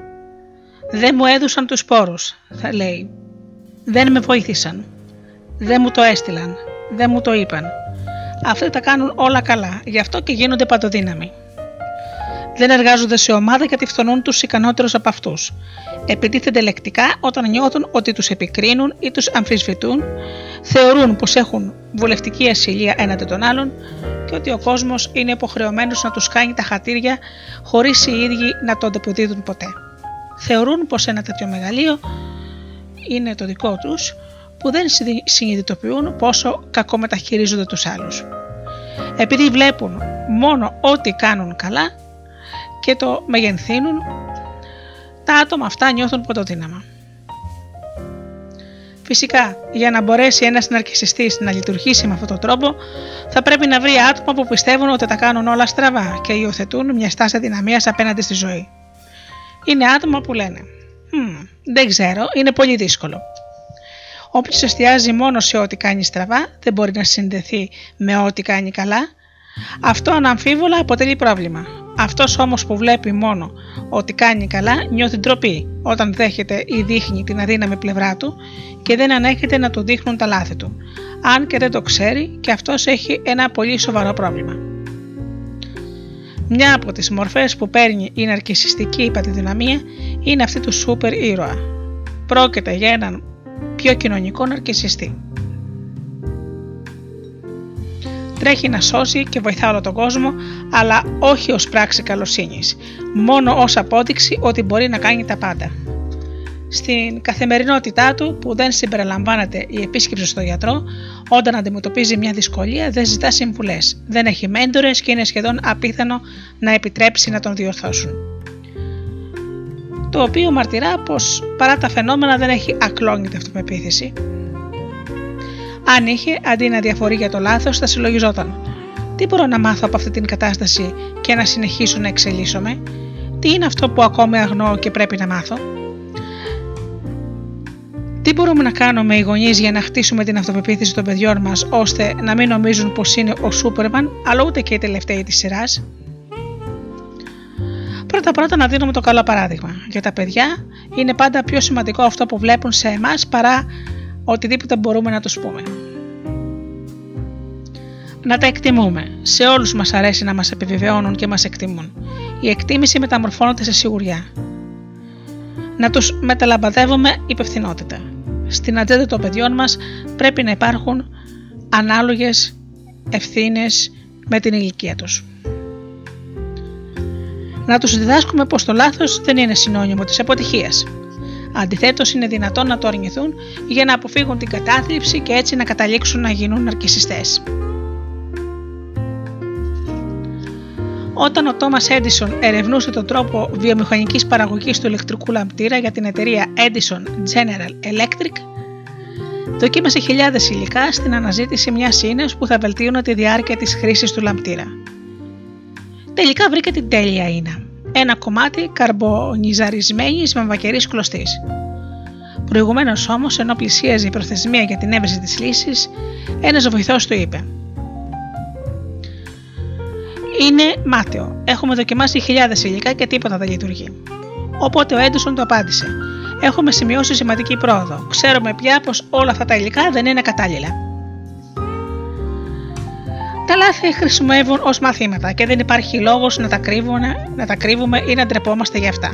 Δεν μου έδωσαν τους σπόρους, θα λέει. Δεν με βοήθησαν. Δεν μου το έστειλαν. Δεν μου το είπαν. Αυτοί τα κάνουν όλα καλά, γι' αυτό και γίνονται παντοδύναμοι. Δεν εργάζονται σε ομάδα γιατί φθονούν τους ικανότερους από αυτούς. Επιτίθενται λεκτικά όταν νιώθουν ότι τους επικρίνουν ή τους αμφισβητούν, θεωρούν πως έχουν βουλευτική ασυλία έναντι των άλλων και ότι ο κόσμος είναι υποχρεωμένος να τους κάνει τα χατήρια χωρίς οι ίδιοι να το αντεποδίδουν ποτέ. Θεωρούν πως ένα τέτοιο μεγαλείο είναι το δικό τους που δεν συνειδητοποιούν πόσο κακό μεταχειρίζονται τους άλλους. Επειδή βλέπουν μόνο ό,τι κάνουν καλά και το μεγενθύνουν, τα άτομα αυτά νιώθουν πρωτοδύναμα. Φυσικά, για να μπορέσει ένας ναρκιστή να λειτουργήσει με αυτόν τον τρόπο, θα πρέπει να βρει άτομα που πιστεύουν ότι τα κάνουν όλα στραβά και υιοθετούν μια στάση δυναμία απέναντι στη ζωή. Είναι άτομα που λένε: hm, Δεν ξέρω, είναι πολύ δύσκολο. Όποιο εστιάζει μόνο σε ό,τι κάνει στραβά, δεν μπορεί να συνδεθεί με ό,τι κάνει καλά. Αυτό αναμφίβολα αποτελεί πρόβλημα. Αυτός όμως που βλέπει μόνο ότι κάνει καλά νιώθει ντροπή όταν δέχεται ή δείχνει την αδύναμη πλευρά του και δεν ανέχεται να του δείχνουν τα λάθη του, αν και δεν το ξέρει και αυτός έχει ένα πολύ σοβαρό πρόβλημα. Μια από τις μορφές που παίρνει η ναρκισιστική υπατιδυναμία είναι αυτή του σούπερ ήρωα. Πρόκειται για έναν πιο κοινωνικό ναρκισιστή. Τρέχει να σώσει και βοηθά όλο τον κόσμο, αλλά όχι ως πράξη καλοσύνης, μόνο ως απόδειξη ότι μπορεί να κάνει τα πάντα. Στην καθημερινότητά του, που δεν συμπεριλαμβάνεται η επίσκεψη στο γιατρό, όταν αντιμετωπίζει μια δυσκολία δεν ζητά συμβουλές, δεν έχει μέντορες και είναι σχεδόν απίθανο να επιτρέψει να τον διορθώσουν. Το οποίο μαρτυρά πως παρά τα φαινόμενα δεν έχει ακλόνητη αυτοπεποίθηση. Αν είχε, αντί να διαφορεί για το λάθος, θα συλλογιζόταν. Τι μπορώ να μάθω από αυτή την κατάσταση και να συνεχίσω να εξελίσσομαι, τι είναι αυτό που ακόμη αγνώ και πρέπει να μάθω; Τι μπορούμε να κάνουμε οι γονείς για να χτίσουμε την αυτοπεποίθηση των παιδιών μας, ώστε να μην νομίζουν πως είναι ο Σούπερμαν, αλλά ούτε και οι τελευταίοι της σειράς; Πρώτα πρώτα να δίνουμε το καλό παράδειγμα. Για τα παιδιά είναι πάντα πιο σημαντικό αυτό που βλέπουν σε εμάς παρά οτιδήποτε μπορούμε να τους πούμε. Να τα εκτιμούμε. Σε όλους μας αρέσει να μας επιβεβαιώνουν και μας εκτιμούν. Η εκτίμηση μεταμορφώνεται σε σιγουριά. Να τους μεταλαμπαδεύουμε υπευθυνότητα. Στην ατζέντα των παιδιών μας πρέπει να υπάρχουν ανάλογες ευθύνες με την ηλικία τους. Να τους διδάσκουμε πως το λάθος δεν είναι συνώνυμο της αποτυχίας. Αντιθέτως, είναι δυνατόν να το αρνηθούν για να αποφύγουν την κατάθλιψη και έτσι να καταλήξουν να γίνουν αρκισιστές. Όταν ο Τόμας Έντισον ερευνούσε τον τρόπο βιομηχανικής παραγωγής του ηλεκτρικού λαμπτήρα για την εταιρεία Edison General Electric, δοκίμασε χιλιάδες υλικά στην αναζήτηση μιας ίνες που θα βελτίωνε τη διάρκεια της χρήσης του λαμπτήρα. Τελικά βρήκε την τέλεια ίνα. Ένα κομμάτι καρμπονιζαρισμένης με βακερής κλωστής. Προηγουμένως όμως, ενώ πλησίαζε η προθεσμία για την έβρεση της λύσης, ένας βοηθός του είπε: είναι μάταιο. Έχουμε δοκιμάσει χιλιάδες υλικά και τίποτα δεν λειτουργεί. Οπότε ο Έντισον το απάντησε. Έχουμε σημειώσει σημαντική πρόοδο. Ξέρουμε πια πως όλα αυτά τα υλικά δεν είναι κατάλληλα. Τα λάθη χρησιμεύουν ως μαθήματα και δεν υπάρχει λόγος να, τα να τα κρύβουμε ή να ντρεπόμαστε για αυτά.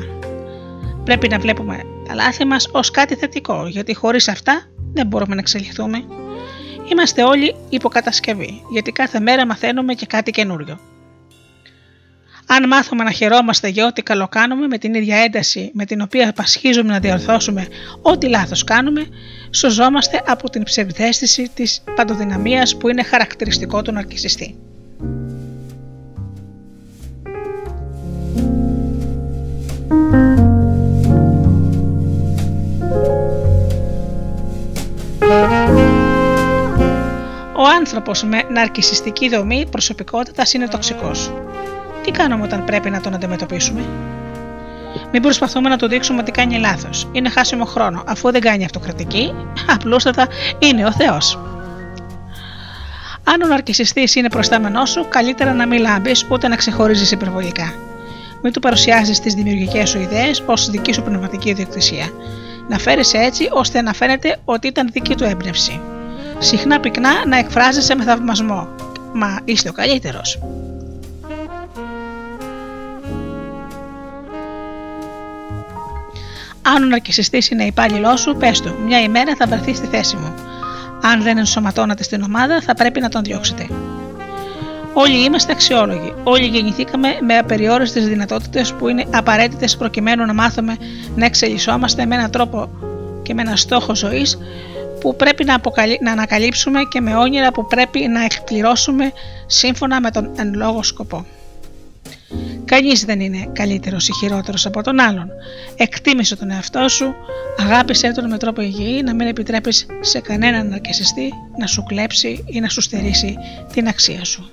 Πρέπει να βλέπουμε τα λάθη μας ως κάτι θετικό, γιατί χωρίς αυτά δεν μπορούμε να εξελιχθούμε. Είμαστε όλοι υποκατασκευή, γιατί κάθε μέρα μαθαίνουμε και κάτι καινούριο. Αν μάθουμε να χαιρόμαστε για ό,τι καλό κάνουμε με την ίδια ένταση με την οποία πασχίζουμε να διορθώσουμε ό,τι λάθος κάνουμε, σωζόμαστε από την ψευδέστηση της παντοδυναμίας που είναι χαρακτηριστικό του ναρκισιστή. Ο άνθρωπος με ναρκισιστική δομή προσωπικότητας είναι τοξικός. Τι κάνουμε όταν πρέπει να τον αντιμετωπίσουμε; Μην προσπαθούμε να του δείξουμε ότι κάνει λάθος. Είναι χάσιμο χρόνο. Αφού δεν κάνει αυτοκρατική, απλούστατα είναι ο Θεός. Αν ο ναρκιστή είναι προστάμενό σου, καλύτερα να μην λάμπεις ούτε να ξεχωρίζεις υπερβολικά. Μην του παρουσιάζεις τις δημιουργικές σου ιδέες ως δική σου πνευματική ιδιοκτησία. Να φέρεις έτσι ώστε να φαίνεται ότι ήταν δική του έμπνευση. Συχνά πυκνά να εκφράζεσαι με θαυμασμό. Μα είστε ο καλύτερος. Αν ο ναρκιστή είναι υπάλληλό σου, πες του, μια ημέρα θα βρεθεί στη θέση μου. Αν δεν ενσωματώνατε στην ομάδα, θα πρέπει να τον διώξετε. Όλοι είμαστε αξιόλογοι. Όλοι γεννηθήκαμε με απεριόριστες δυνατότητες που είναι απαραίτητες προκειμένου να μάθουμε να εξελισσόμαστε με έναν τρόπο και με έναν στόχο ζωής που πρέπει να, να ανακαλύψουμε και με όνειρα που πρέπει να εκπληρώσουμε σύμφωνα με τον εν λόγω σκοπό. Κανείς δεν είναι καλύτερος ή χειρότερος από τον άλλον. Εκτίμησε τον εαυτό σου, αγάπησέ τον με τρόπο υγιή, να μην επιτρέπεις σε κανέναν αρκεσιστή να σου κλέψει ή να σου στερήσει την αξία σου.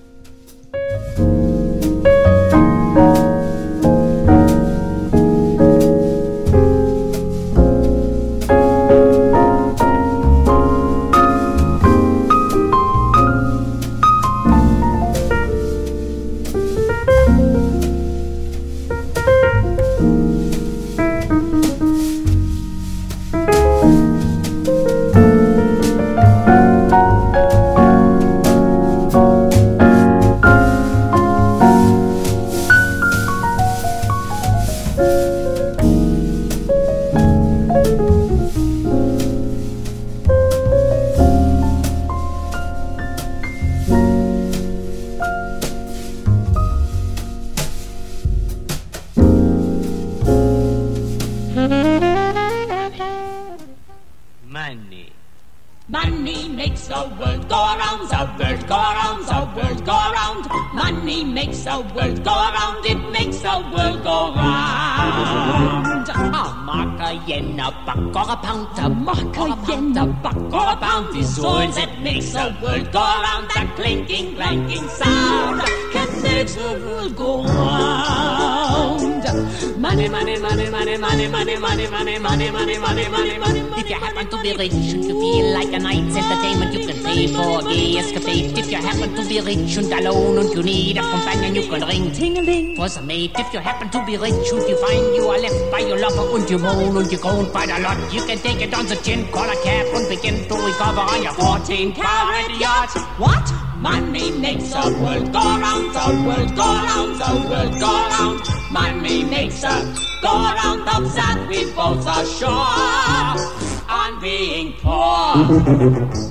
Rich and alone and you need a companion, you can ring ting-a-ling for some mate. If you happen to be rich and you find you are left by your lover and you moan and you groan quite a lot, you can take it on the chin, call a cab and begin to recover on your 14 carat yacht. What? Money makes the world go round, the world go round, the world go round. Money makes us go round of that we both are sure on being poor.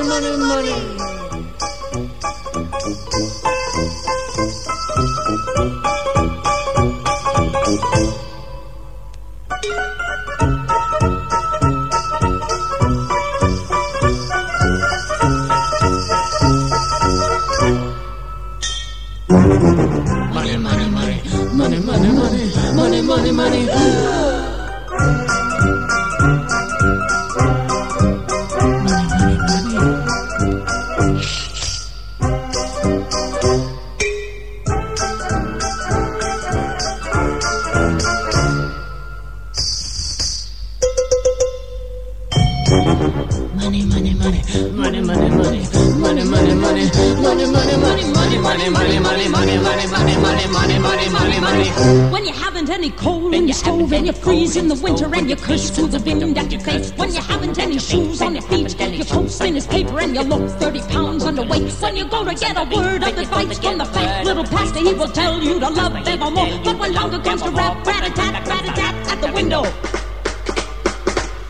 Underweight. When you go to get a word of advice from the fat little pastor, he will tell you to love evermore. But when longer comes to rap, rat-a-tat, rat-a-tat at the window.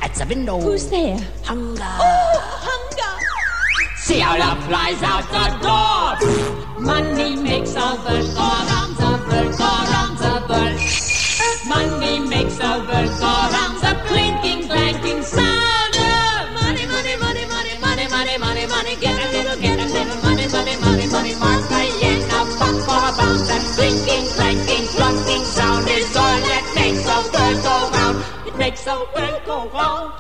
At the window. Who's there? Hunger. Oh, hunger! See how love flies out the door. Money makes all the round.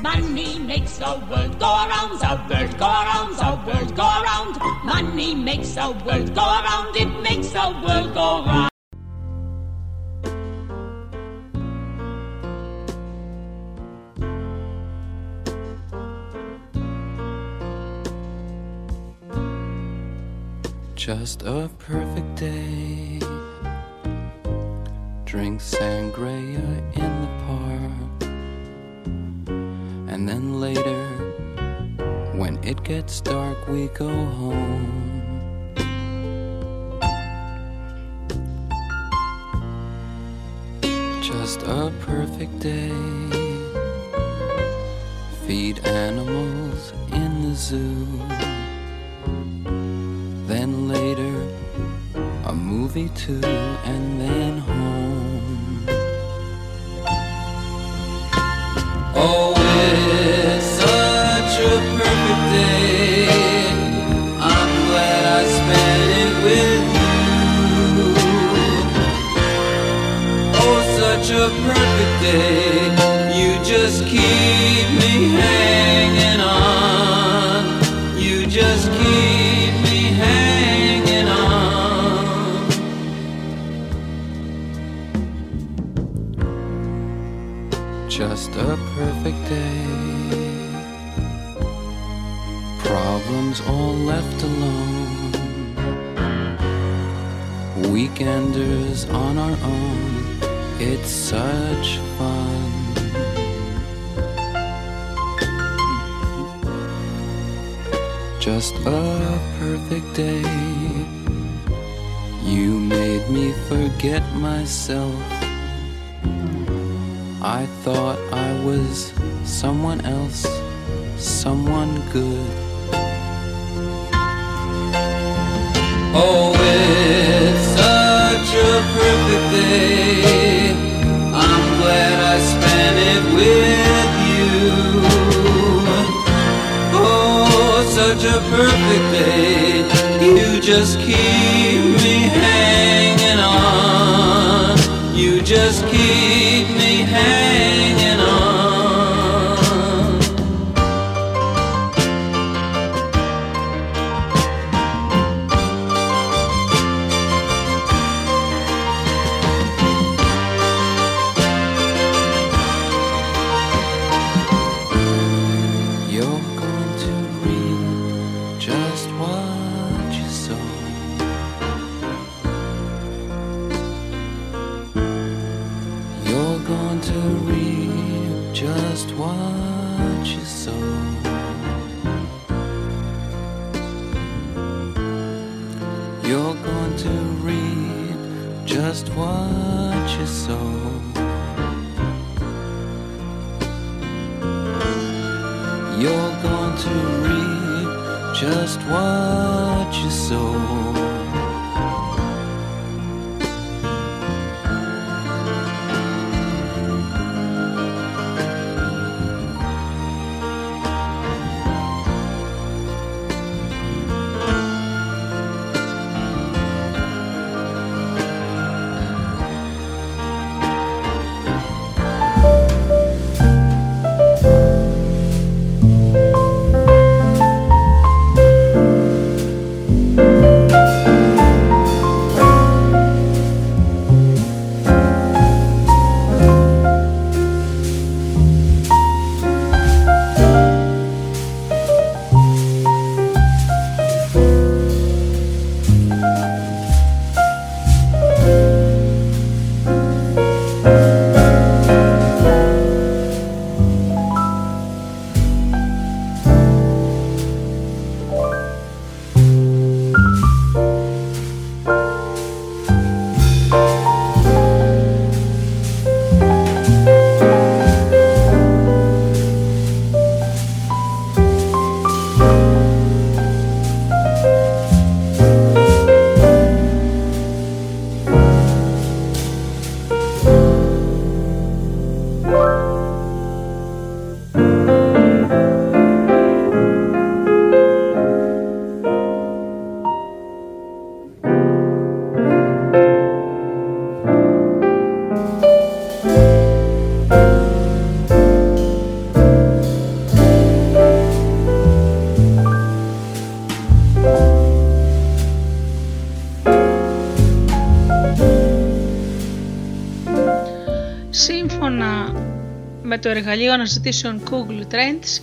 Money makes the world go around, the world go around, the world go around. Money makes the world go around, it makes the world go round. Go home. You're going to reap just what you sow. Το εργαλείο αναζητήσεων Google Trends,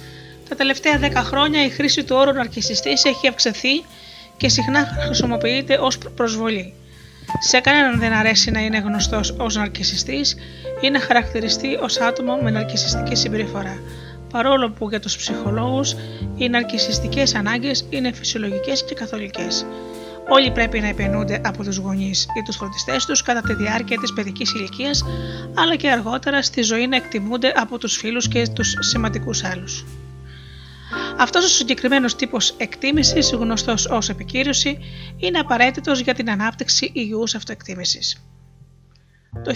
τα τελευταία 10 χρόνια η χρήση του όρου ναρκισιστής έχει αυξηθεί και συχνά χρησιμοποιείται ως προσβολή. Σε κανέναν δεν αρέσει να είναι γνωστός ως ναρκισιστής ή να χαρακτηριστεί ως άτομο με ναρκισιστική συμπεριφορά, παρόλο που για τους ψυχολόγους οι ναρκισιστικές ανάγκες είναι φυσιολογικές και καθολικές. Όλοι πρέπει να επενούνται από τους γονείς ή τους φροντιστές τους κατά τη διάρκεια της παιδικής ηλικίας, αλλά και αργότερα στη ζωή να εκτιμούνται από τους φίλους και τους σημαντικούς άλλους. Αυτός ο συγκεκριμένος τύπος εκτίμησης, γνωστός ως επικύρωση, είναι απαραίτητος για την ανάπτυξη υγιούς αυτοεκτίμησης. Το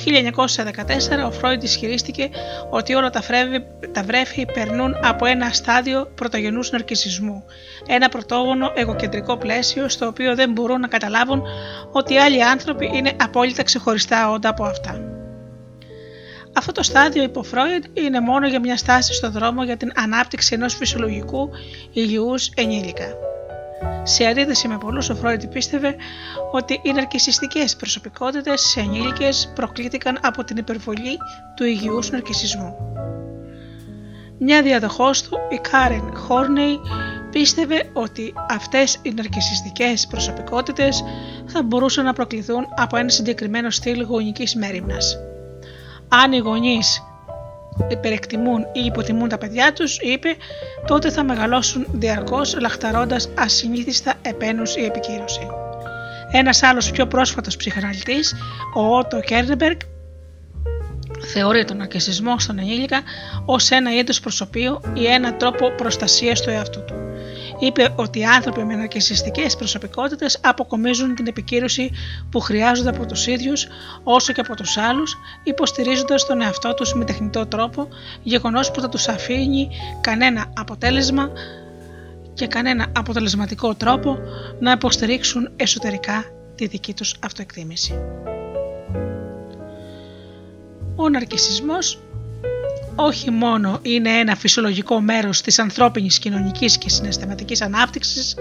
1914 ο Φρόιντ ισχυρίστηκε ότι όλα τα, φρέβη, τα βρέφη περνούν από ένα στάδιο πρωτογενούς ναρκισισμού, ένα πρωτόγονο εγωκεντρικό πλαίσιο στο οποίο δεν μπορούν να καταλάβουν ότι άλλοι άνθρωποι είναι απόλυτα ξεχωριστά όντα από αυτά. Αυτό το στάδιο υπό Φρόιντ είναι μόνο για μια στάση στο δρόμο για την ανάπτυξη ενός φυσιολογικού υγιούς ενήλικα. Σε αντίθεση με πολλούς, ο Φρόιντ πίστευε ότι οι ναρκισσιστικές προσωπικότητες σε ενήλικες προκλήθηκαν από την υπερβολή του υγιούς ναρκισσισμού. Μια διάδοχός του, η Κάριν Χόρνεϊ, πίστευε ότι αυτές οι ναρκισιστικές προσωπικότητες θα μπορούσαν να προκληθούν από ένα συγκεκριμένο στυλ γονικής μέρημνας. Αν οι γονείς υπερεκτιμούν ή υποτιμούν τα παιδιά τους, είπε, τότε θα μεγαλώσουν διαρκώς λαχταρώντας ασυνήθιστα επένους ή επικύρωση. Ένας άλλος πιο πρόσφατος ψυχαναλυτής, ο Ότο Κέρνεμπεργκ, θεωρεί τον αρκεσισμό στον ενήλικα ως ένα είδος προσωπείου ή ένα τρόπο προστασίας του εαυτού του είπε ότι οι άνθρωποι με ναρκισιστικές προσωπικότητες αποκομίζουν την επικύρωση που χρειάζονται από τους ίδιους όσο και από τους άλλους, υποστηρίζοντας τον εαυτό τους με τεχνητό τρόπο, γεγονός που θα τους αφήνει κανένα αποτέλεσμα και κανένα αποτελεσματικό τρόπο να υποστηρίξουν εσωτερικά τη δική τους αυτοεκτίμηση. Ο ναρκισισμός όχι μόνο είναι ένα φυσιολογικό μέρος της ανθρώπινης κοινωνικής και συναισθηματικής ανάπτυξης,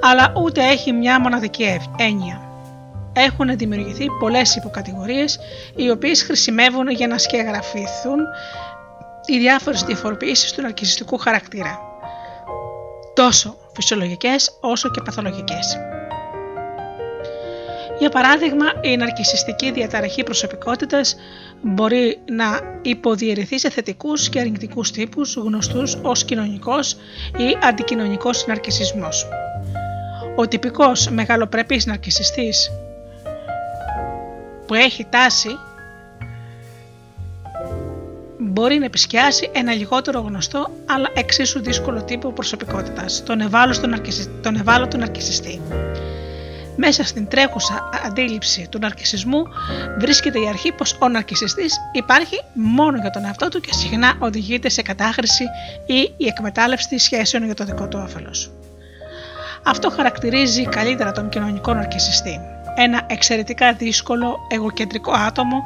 αλλά ούτε έχει μια μοναδική έννοια. Έχουν δημιουργηθεί πολλές υποκατηγορίες οι οποίες χρησιμεύουν για να σκεγγραφηθούν οι διάφορες διαφοροποιήσεις του ναρκιστικού χαρακτήρα. Τόσο φυσιολογικές όσο και παθολογικές. Για παράδειγμα, η ναρκισιστική διαταραχή προσωπικότητας μπορεί να υποδιαιρεθεί σε θετικούς και αρνητικούς τύπους γνωστούς ως κοινωνικός ή αντικοινωνικός ναρκισισμός. Ο τυπικός μεγαλοπρεπής ναρκισιστής που έχει τάση μπορεί να επισκιάσει ένα λιγότερο γνωστό αλλά εξίσου δύσκολο τύπο προσωπικότητας, τον ευάλωτο ναρκισιστή. Μέσα στην τρέχουσα αντίληψη του ναρκισισμού βρίσκεται η αρχή πως ο ναρκισιστής υπάρχει μόνο για τον εαυτό του και συχνά οδηγείται σε κατάχρηση ή η εκμετάλλευση σχέσεων για το δικό του όφελος. Αυτό χαρακτηρίζει καλύτερα τον κοινωνικό ναρκισιστή. Ένα εξαιρετικά δύσκολο εγωκεντρικό άτομο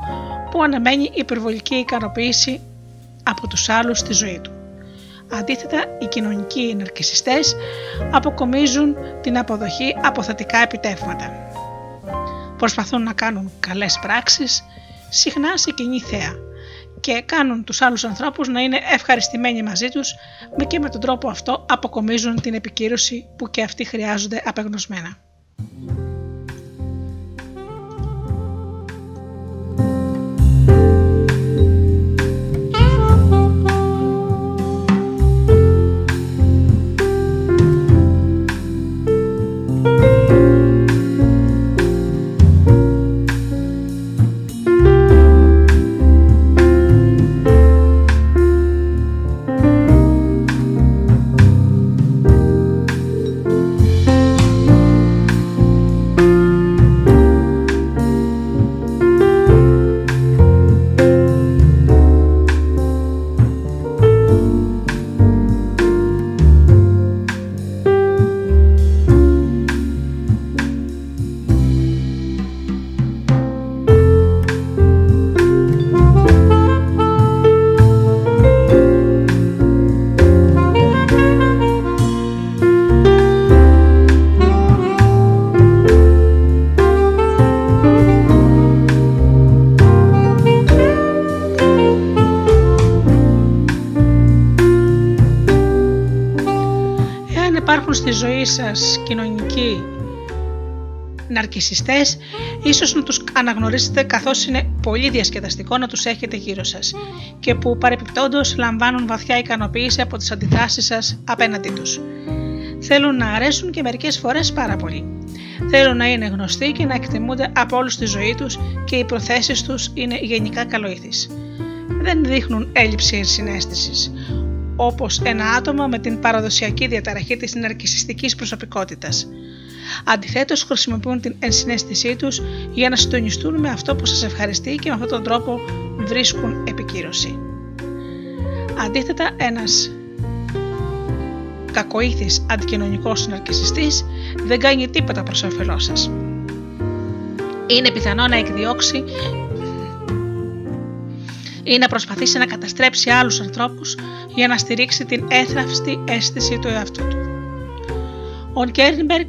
που αναμένει υπερβολική ικανοποίηση από τους άλλους στη ζωή του. Αντίθετα, οι κοινωνικοί ναρκισιστές αποκομίζουν την αποδοχή από θετικά επιτεύγματα. Προσπαθούν να κάνουν καλές πράξεις, συχνά σε κοινή θέα και κάνουν τους άλλους ανθρώπους να είναι ευχαριστημένοι μαζί τους και με τον τρόπο αυτό αποκομίζουν την επικύρωση που και αυτοί χρειάζονται απεγνωσμένα. Στη ζωή σας κοινωνικοί ναρκισιστές, ίσως να τους αναγνωρίσετε καθώς είναι πολύ διασκεδαστικό να τους έχετε γύρω σας και που παρεπιπτόντως λαμβάνουν βαθιά ικανοποίηση από τις αντιδράσεις σας απέναντί τους. Θέλουν να αρέσουν και μερικές φορές πάρα πολύ. Θέλουν να είναι γνωστοί και να εκτιμούνται από όλους στη ζωή τους και οι προθέσεις τους είναι γενικά καλοήθεις. Δεν δείχνουν έλλειψη συνέστησης όπως ένα άτομο με την παραδοσιακή διαταραχή της ναρκισιστικής προσωπικότητας. Αντιθέτως χρησιμοποιούν την ενσυναίσθησή τους για να συντονιστούν με αυτό που σας ευχαριστεί και με αυτόν τον τρόπο βρίσκουν επικύρωση. Αντίθετα, ένας κακοήθης αντικοινωνικός ναρκισιστής δεν κάνει τίποτα προς όφελός σας. Είναι πιθανό να εκδιώξει ή να προσπαθήσει να καταστρέψει άλλους ανθρώπους για να στηρίξει την έθραυστη αίσθηση του εαυτού του. Ο Γκέρνμπεργκ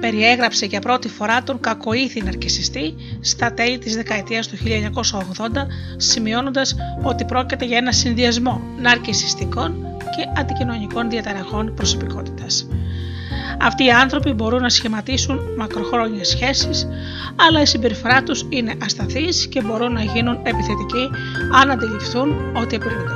περιέγραψε για πρώτη φορά τον κακοήθη ναρκισιστή στα τέλη της δεκαετίας του 1980 σημειώνοντας ότι πρόκειται για ένα συνδυασμό ναρκισιστικών και αντικοινωνικών διαταραχών προσωπικότητας. Αυτοί οι άνθρωποι μπορούν να σχηματίσουν μακροχρόνιες σχέσεις, αλλά η συμπεριφορά τους είναι ασταθής και μπορούν να γίνουν επιθετικοί αν αντιληφθούν ότι απειλούνται.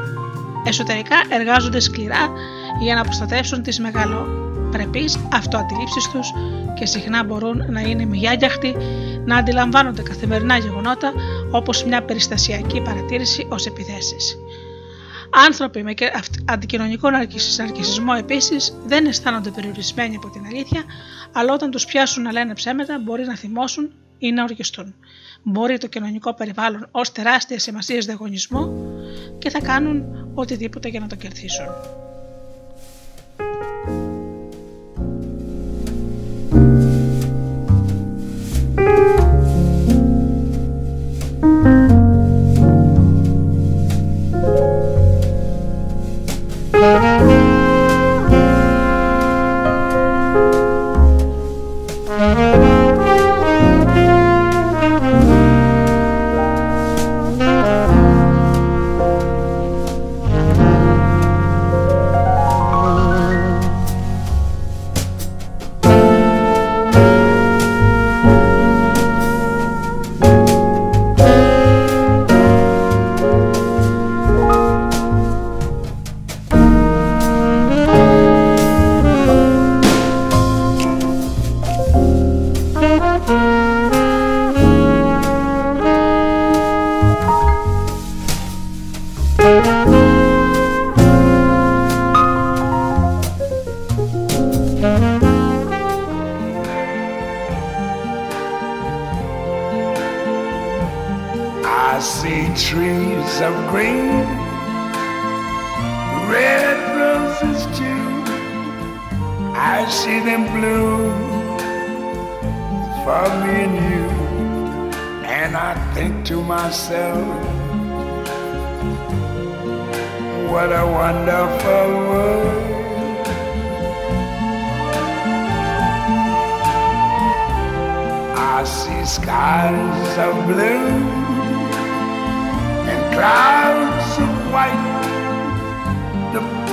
Εσωτερικά εργάζονται σκληρά για να προστατεύσουν τις μεγαλοπρεπείς αυτοαντιλήψεις τους και συχνά μπορούν να είναι μοιάγιαχτοι να αντιλαμβάνονται καθημερινά γεγονότα όπως μια περιστασιακή παρατήρηση ως επιθέσεις. Άνθρωποι με αντικοινωνικό ναρκισισμό επίσης δεν αισθάνονται περιορισμένοι από την αλήθεια, αλλά όταν τους πιάσουν να λένε ψέματα μπορεί να θυμώσουν ή να οργιστούν. Μπορεί το κοινωνικό περιβάλλον ως τεράστια σημασία διαγωνισμό και θα κάνουν οτιδήποτε για να το κερδίσουν.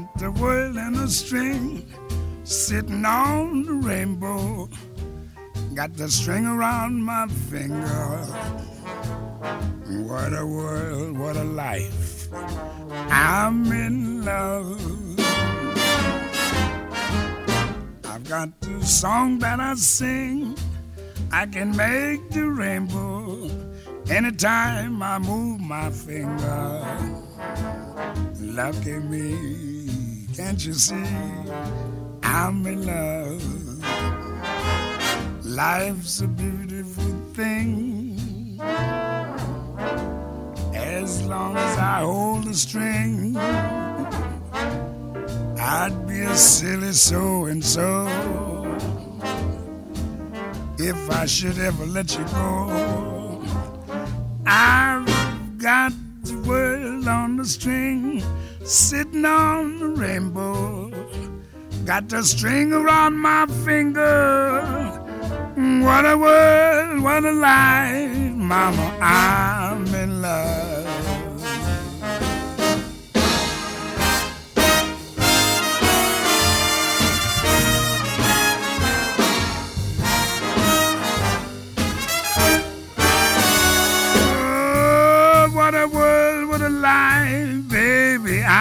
got the world in a string, sitting on the rainbow. Got the string around my finger. What a world, what a life. I'm in love. I've got the song that I sing. I can make the rainbow anytime I move my finger. Lucky me. Can't you see I'm in love? Life's a beautiful thing. As long as I hold the string, I'd be a silly so and so if I should ever let you go. I've got the world on the string sitting on the rainbow. Got the string around my finger. What a world, what a life, Mama, I'm in love.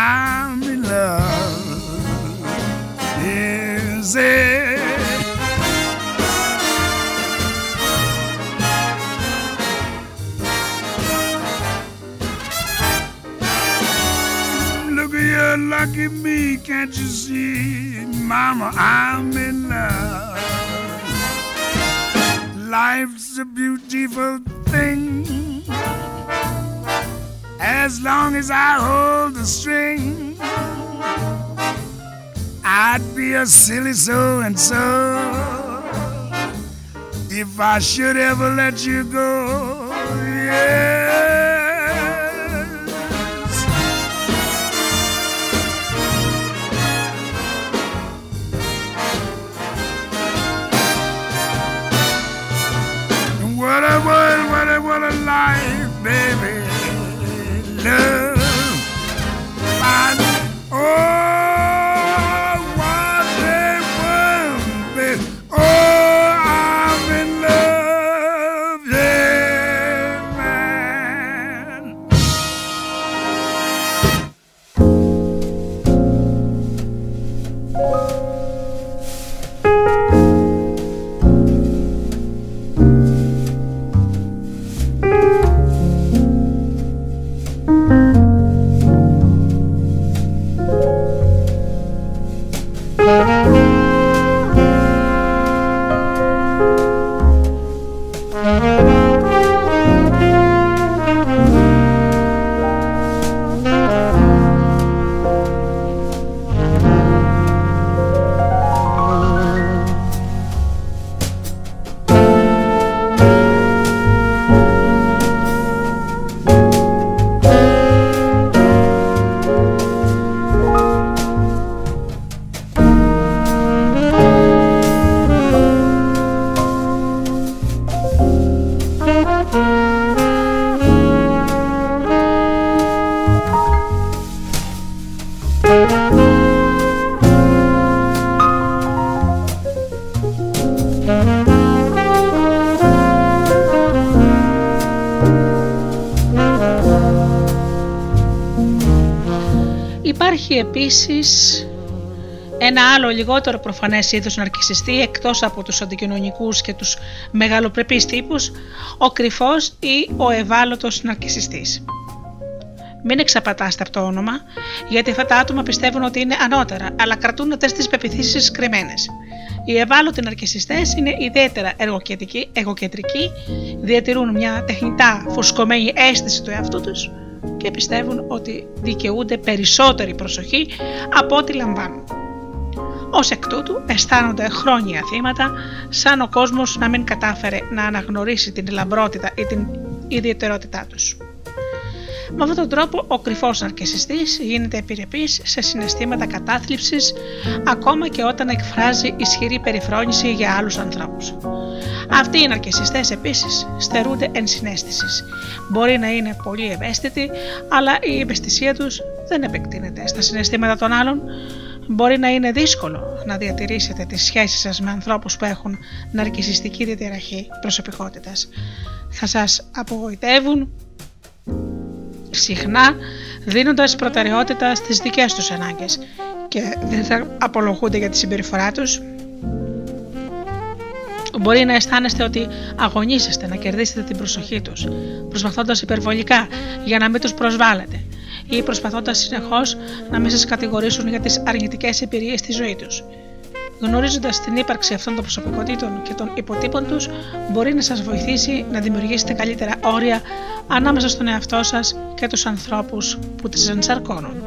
I'm in love. Is it? Look at you, lucky me, can't you see? Mama, I'm in love. Life's a beautiful thing. As long as I hold the string, I'd be a silly so and so if I should ever let you go. Yes. Επίσης ένα άλλο λιγότερο προφανές είδος ναρκισιστή εκτός από τους αντικοινωνικούς και τους μεγαλοπρεπείς τύπους, ο κρυφός ή ο ευάλωτος ναρκισιστής. Μην εξαπατάστε από το όνομα, γιατί αυτά τα άτομα πιστεύουν ότι είναι ανώτερα, αλλά κρατούν αυτές τις πεπιθήσεις κρυμμένες. Οι ευάλωτοι ναρκισιστές είναι ιδιαίτερα εγωκεντρικοί, διατηρούν μια τεχνητά φουσκωμένη αίσθηση του εαυτού τους και πιστεύουν ότι δικαιούνται περισσότερη προσοχή από ό,τι λαμβάνουν. Ω εκ τούτου αισθάνονται χρόνια θύματα, σαν ο κόσμος να μην κατάφερε να αναγνωρίσει την λαμπρότητα ή την ιδιαιτερότητά τους. Με αυτόν τον τρόπο ο κρυφός ναρκισιστής γίνεται επιρρεπής σε συναισθήματα κατάθλιψης ακόμα και όταν εκφράζει ισχυρή περιφρόνηση για άλλους ανθρώπους. Αυτοί οι ναρκισιστές επίσης στερούνται ενσυναίσθησης. Μπορεί να είναι πολύ ευαίσθητοι, αλλά η ευαισθησία τους δεν επεκτείνεται στα συναισθήματα των άλλων. Μπορεί να είναι δύσκολο να διατηρήσετε τις σχέσεις σας με ανθρώπους που έχουν ναρκισιστική διαταραχή προσωπικότητας. Θα σας απογοητεύουν συχνά δίνοντας προτεραιότητα στις δικές τους ανάγκες και δεν θα απολογούνται για τη συμπεριφορά τους. Μπορεί να αισθάνεστε ότι αγωνίζεστε να κερδίσετε την προσοχή τους, προσπαθώντας υπερβολικά για να μην τους προσβάλλετε ή προσπαθώντας συνεχώς να μην σας κατηγορήσουν για τις αρνητικές εμπειρίες στη ζωή τους. Γνωρίζοντας την ύπαρξη αυτών των προσωπικότητων και των υποτύπων τους, μπορεί να σας βοηθήσει να δημιουργήσετε καλύτερα όρια ανάμεσα στον εαυτό σας και τους ανθρώπους που τις ενσαρκώνουν.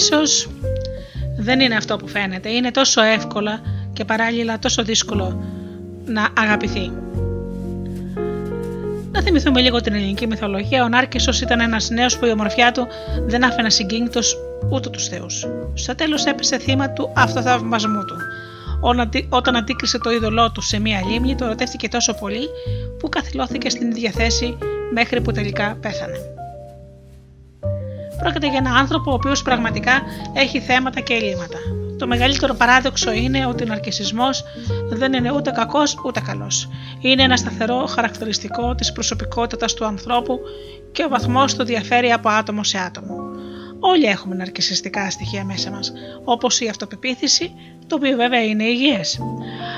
Νάρκισσος δεν είναι αυτό που φαίνεται. Είναι τόσο εύκολα και παράλληλα τόσο δύσκολο να αγαπηθεί. Να θυμηθούμε λίγο την ελληνική μυθολογία. Ο Νάρκισσος ήταν ένας νέος που η ομορφιά του δεν άφηνε συγκίνητος ούτε τους θεούς. Στο τέλος έπεσε θύμα του αυτοθαυμασμού του. Όταν αντίκρισε το είδωλό του σε μία λίμνη, το ερωτεύτηκε τόσο πολύ που καθυλώθηκε στην ίδια θέση μέχρι που τελικά πέθανε. Πρόκειται για έναν άνθρωπο ο οποίος πραγματικά έχει θέματα και ελλείμματα. Το μεγαλύτερο παράδοξο είναι ότι ο ναρκισισμός δεν είναι ούτε κακός ούτε καλός. Είναι ένα σταθερό χαρακτηριστικό της προσωπικότητας του ανθρώπου και ο βαθμός του διαφέρει από άτομο σε άτομο. Όλοι έχουμε ναρκισιστικά στοιχεία μέσα μας, όπως η αυτοπεποίθηση, το οποίο βέβαια είναι υγιές.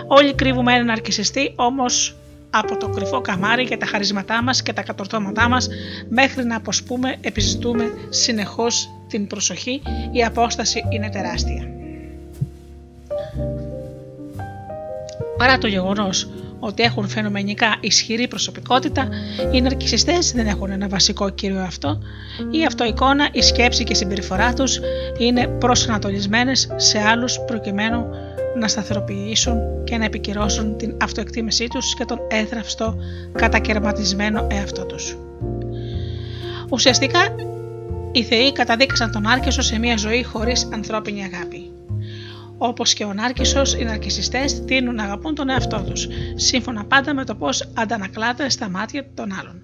Όλοι κρύβουμε έναν ναρκισιστή, όμως από το κρυφό καμάρι και τα χαρίσματά μας και τα κατορθώματά μας μέχρι να αποσπούμε, επιζητούμε συνεχώς την προσοχή, η απόσταση είναι τεράστια. Παρά το γεγονός ότι έχουν φαινομενικά ισχυρή προσωπικότητα, οι ναρκισιστές δεν έχουν ένα βασικό κύριο αυτό. Η αυτοεικόνα, η σκέψη και η συμπεριφορά τους είναι προσανατολισμένες σε άλλους προκειμένου να σταθεροποιήσουν και να επικυρώσουν την αυτοεκτίμησή τους και τον έθραυστο κατακαιρματισμένο εαυτό τους. Ουσιαστικά, οι θεοί καταδίκασαν τον Άρκεσο σε μια ζωή χωρίς ανθρώπινη αγάπη. Όπως και ο Νάρκησος, οι ναρκιστέ τείνουν να αγαπούν τον εαυτό τους, σύμφωνα πάντα με το πώς αντανακλάται στα μάτια των άλλων.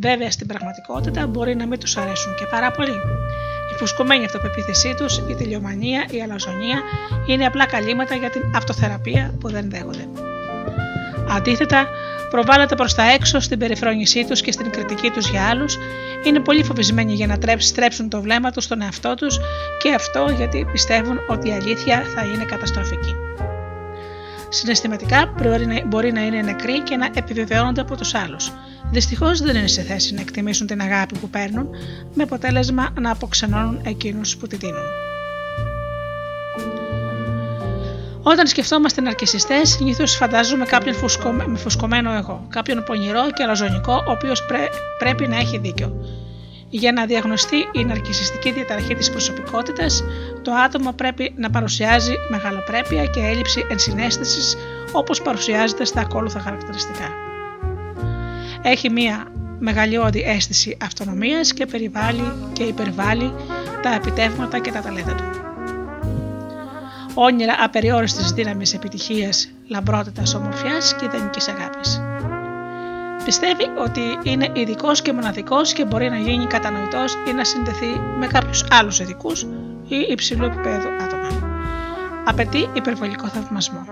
Βέβαια, στην πραγματικότητα μπορεί να μην τους αρέσουν και πάρα πολύ. Η φουσκωμένη αυτοπεποίθησή τους, η τελειομανία, η αλαζονία είναι απλά καλύματα για την αυτοθεραπεία που δεν δέχονται. Αντίθετα, προβάλλεται προς τα έξω στην περιφρόνησή τους και στην κριτική τους για άλλους, είναι πολύ φοβισμένοι για να στρέψουν το βλέμμα τους στον εαυτό τους και αυτό γιατί πιστεύουν ότι η αλήθεια θα είναι καταστροφική. Συναισθηματικά μπορεί να είναι νεκροί και να επιβεβαιώνονται από τους άλλους. Δυστυχώς δεν είναι σε θέση να εκτιμήσουν την αγάπη που παίρνουν, με αποτέλεσμα να αποξενώνουν εκείνους που τη δίνουν. Όταν σκεφτόμαστε ναρκιστέ, συνήθως φαντάζομαι κάποιον φουσκω... με φουσκωμένο εγώ, κάποιον πονηρό και αλαζονικό, ο οποίος πρέπει να έχει δίκιο. Για να διαγνωστεί η ναρκιστική διαταραχή της προσωπικότητας, το άτομο πρέπει να παρουσιάζει μεγαλοπρέπεια και έλλειψη ενσυναίσθησης, όπως παρουσιάζεται στα ακόλουθα χαρακτηριστικά. Έχει μία μεγαλειώδη αίσθηση αυτονομίας και περιβάλλει και υπερβάλλει τα επιτεύγματα και τα ταλέντα του όνειρα απεριόριστης δύναμης επιτυχίας, λαμπρότητας, ομορφιάς και ιδανικής αγάπης. Πιστεύει ότι είναι ειδικός και μοναδικός και μπορεί να γίνει κατανοητός ή να συνδεθεί με κάποιους άλλους ειδικούς ή υψηλού επίπεδου άτομα. Απαιτεί υπερβολικό θαυμασμό.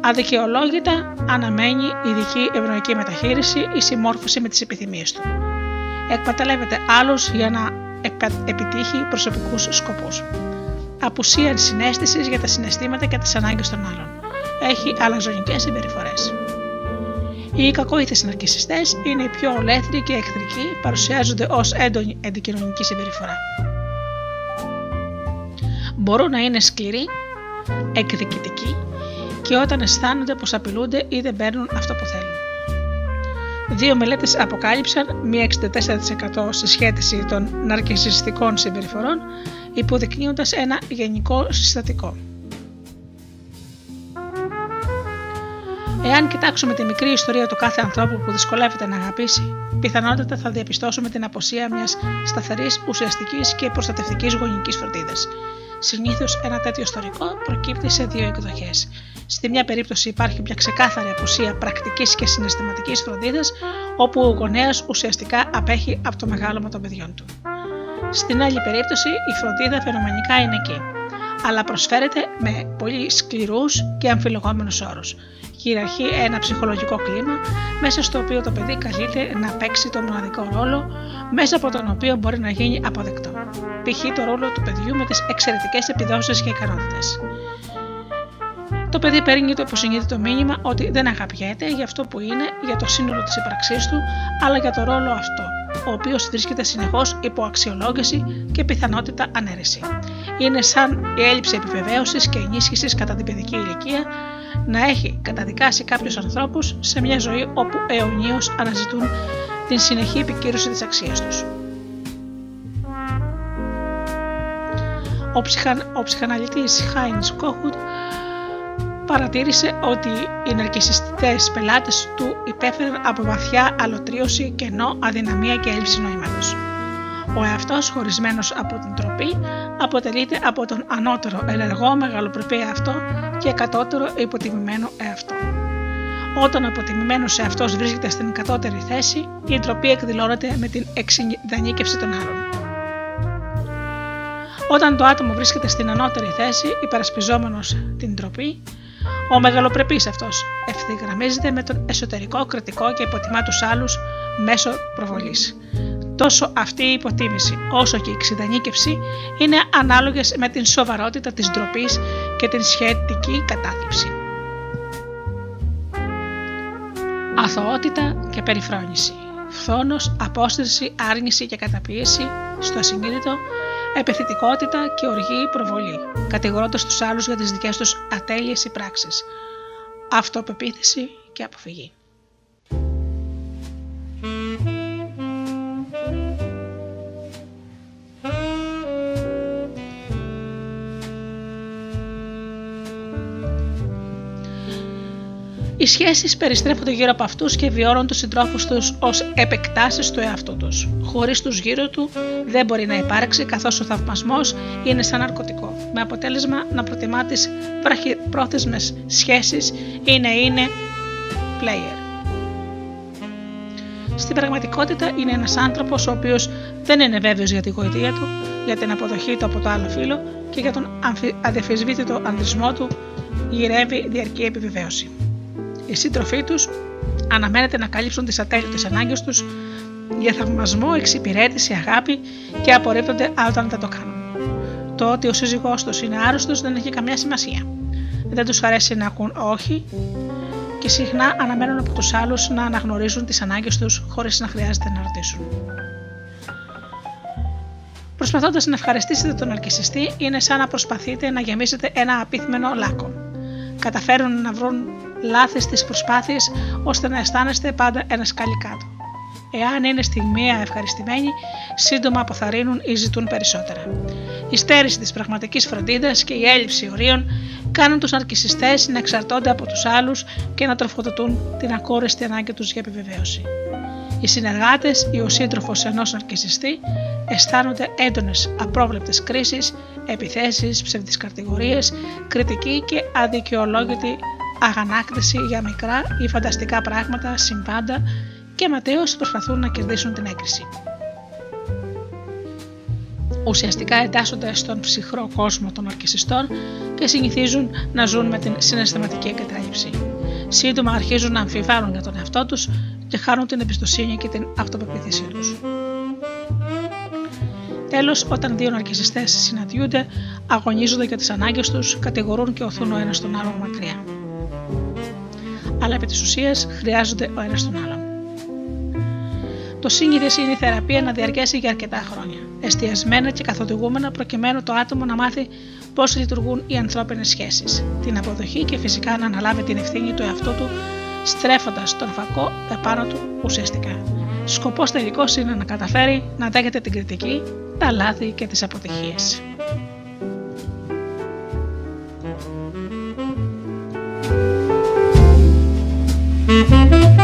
Αδικαιολόγητα αναμένει ειδική ευνοϊκή μεταχείριση ή συμμόρφωση με τις επιθυμίες του. Εκμεταλλεύεται άλλους για να επιτύχει προσωπικούς σκοπούς απουσία συνέστησης για τα συναισθήματα και τις ανάγκες των άλλων. Έχει αλαζονικέ συμπεριφορές. Οι κακόηθε ναρκιστέ είναι οι πιο ολέθριοι και εχθρικοί, παρουσιάζονται ως έντονη αντικοινωνική συμπεριφορά. Μπορούν να είναι σκληροί, εκδικητικοί και όταν αισθάνονται πως απειλούνται ή δεν παίρνουν αυτό που θέλουν. Δύο μελέτες αποκάλυψαν μία 64% συσχέτιση των ναρκισιστικών συμπεριφορών υποδεικνύοντας ένα γενικό συστατικό. Εάν κοιτάξουμε τη μικρή ιστορία του κάθε ανθρώπου που δυσκολεύεται να αγαπήσει, πιθανότατα θα διαπιστώσουμε την αποσία μιας σταθερής, ουσιαστικής και προστατευτικής γονικής φροντίδας. Συνήθως ένα τέτοιο ιστορικό προκύπτει σε δύο εκδοχές. Στη μια περίπτωση υπάρχει μια ξεκάθαρη απουσία πρακτικής και συναισθηματικής φροντίδας, όπου ο γονέας ουσιαστικά απέχει από το μεγάλωμα των παιδιών του. Στην άλλη περίπτωση η φροντίδα φαινομενικά είναι εκεί, αλλά προσφέρεται με πολύ σκληρούς και αμφιλογόμενους όρους. Κυριαρχεί ένα ψυχολογικό κλίμα μέσα στο οποίο το παιδί καλείται να παίξει τον μοναδικό ρόλο μέσα από τον οποίο μπορεί να γίνει αποδεκτό. Π.χ. το ρόλο του παιδιού με τις εξαιρετικές επιδόσεις και ικανότητες. Το παιδί παίρνει το υποσυνείδητο μήνυμα ότι δεν αγαπιέται για αυτό που είναι, για το σύνολο της ύπαρξής του, αλλά για το ρόλο αυτό, ο οποίος βρίσκεται συνεχώς υπό αξιολόγηση και πιθανότητα ανέρεση. Είναι σαν η έλλειψη επιβεβαίωσης και ενίσχυσης κατά την παιδική ηλικία να έχει καταδικάσει κάποιους ανθρώπους σε μια ζωή όπου αιωνίως αναζητούν την συνεχή επικύρωση της αξίας τους. Ο, ψυχαν, ο ψυχαναλυτής Χάινς Κόχουτ παρατήρησε ότι οι ναρκισιστές πελάτες του υπέφεραν από βαθιά αλωτρίωση, κενό, αδυναμία και έλλειψη νοήματος. Ο εαυτός χωρισμένος από την τροπή αποτελείται από τον ανώτερο ενεργό μεγαλοπρεπή εαυτό και κατώτερο υποτιμημένο εαυτό. Όταν ο αποτιμημένο εαυτός βρίσκεται στην κατώτερη θέση, η τροπή εκδηλώνεται με την εξειδανίκευση των άλλων. Όταν το άτομο βρίσκεται στην ανώτερη θέση, υπερασπιζόμενος την τροπή, ο μεγαλοπρεπής αυτός ευθυγραμμίζεται με τον εσωτερικό κριτικό και υποτιμά τους άλλους μέσω προβολής. Τόσο αυτή η υποτίμηση όσο και η εξειδανίκευση είναι ανάλογες με την σοβαρότητα της ντροπής και την σχετική κατάθλιψη. Αθωότητα και περιφρόνηση. Φθόνος, απόσταση, άρνηση και καταπίεση στο ασυνείδητο, επιθετικότητα και οργή προβολή, κατηγορώντας τους άλλους για τις δικές τους ατέλειες ή πράξεις. Αυτοπεποίθηση και αποφυγή. Οι σχέσεις περιστρέφονται γύρω από αυτούς και βιώνουν τους συντρόφους τους ως επεκτάσεις του εαυτού τους. Χωρίς τους γύρω του δεν μπορεί να υπάρξει, καθώς ο θαυμασμός είναι σαν ναρκωτικό. Με αποτέλεσμα να προτιμά τις βραχυπρόθεσμε σχέσεις ή να είναι player. Στην πραγματικότητα είναι ένας άνθρωπος ο οποίος δεν είναι βέβαιος για τη γοητεία του, για την αποδοχή του από το άλλο φύλλο και για τον αδιαφεσβήτητο ανδρισμό του γυρεύει διαρκή επιβεβαίωση. Οι σύντροφοί τους αναμένεται να καλύψουν τις ατέλειωτες ανάγκες τους για θαυμασμό, εξυπηρέτηση, αγάπη και απορρίπτονται όταν δεν το κάνουν. Το ότι ο σύζυγός τους είναι άρρωστος δεν έχει καμιά σημασία. Δεν τους αρέσει να ακούν όχι και συχνά αναμένουν από τους άλλους να αναγνωρίζουν τις ανάγκες τους χωρίς να χρειάζεται να ρωτήσουν. Προσπαθώντας να ευχαριστήσετε τον αρκισιστή, είναι σαν να προσπαθείτε να γεμίσετε ένα απίθμενο λάκκο. Καταφέρουν να βρουν λάθης στι προσπάθειε ώστε να αισθάνεστε πάντα ένας σκάλι κάτω. Εάν είναι στιγμία ευχαριστημένοι, σύντομα αποθαρρύνουν ή ζητούν περισσότερα. Η στέρηση της πραγματικής φροντίδας και η έλλειψη ορίων κάνουν τους αρκισιστέ να εξαρτώνται από τους άλλους και να τροφοδοτούν την ακόρεστη ανάγκη τους για επιβεβαίωση. Οι συνεργάτες ή ο σύντροφος ενός αρκισιστή αισθάνονται έντονες απρόβλεπτες κρίσεις, επιθέσεις, ψευδείς κατηγορίες, κριτική και αδικαιολόγητη αγανάκτηση για μικρά ή φανταστικά πράγματα, συμβάντα και ματέως προσπαθούν να κερδίσουν την έκρηση. Ουσιαστικά εντάσσονται στον ψυχρό κόσμο των ορκισιστών και συνηθίζουν να ζουν με την συναισθηματική εγκατάλειψη. Σύντομα αρχίζουν να αμφιβάλλουν για τον εαυτό τους και χάνουν την εμπιστοσύνη και την αυτοπεποίθησή τους. Τέλος, όταν δύο ναρκιστέ συναντιούνται, αγωνίζονται για τις ανάγκες τους, κατηγορούν και οθούν ο ένας τον άλλον μακριά αλλά επί της ουσίας χρειάζονται ο ένας τον άλλον. Το σύνηθε είναι η θεραπεία να διαρκέσει για αρκετά χρόνια, εστιασμένα και καθοδηγούμενα προκειμένου το άτομο να μάθει πώς λειτουργούν οι ανθρώπινες σχέσεις, την αποδοχή και φυσικά να αναλάβει την ευθύνη του εαυτού του, στρέφοντας τον φακό επάνω του ουσιαστικά. Σκοπός τελικός είναι να καταφέρει να δέχεται την κριτική, τα λάθη και τις αποτυχίες. Música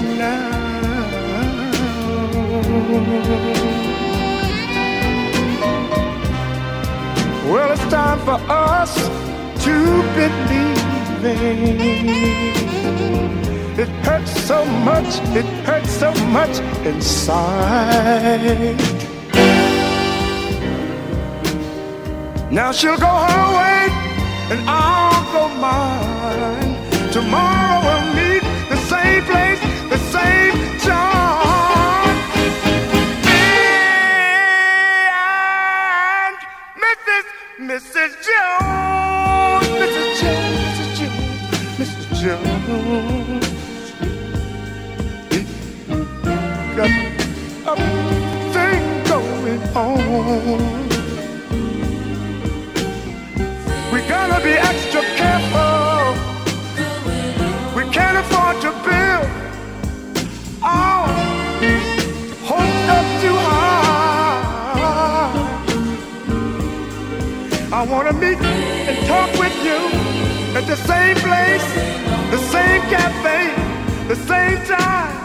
Well, it's time for us to believe. It hurts so much, it hurts so much inside. Now she'll go her way, and I'll go mine. Tomorrow we'll meet the same place, on. We gotta be extra careful. We can't afford to build our hopes up too high. I want to meet and talk with you at the same place, the same cafe, the same time.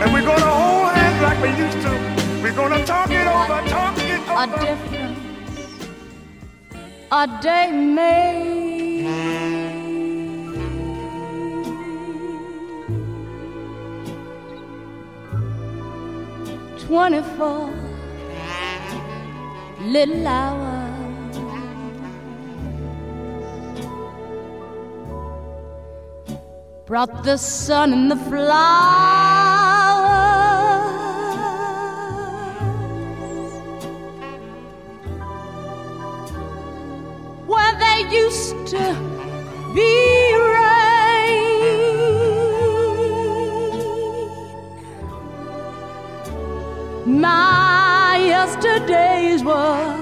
And we're to hold hands like we used to. We're to talk A difference. A day made. Twenty-four little hours. Brought the sun and the flowers used to be rain. My yesterdays were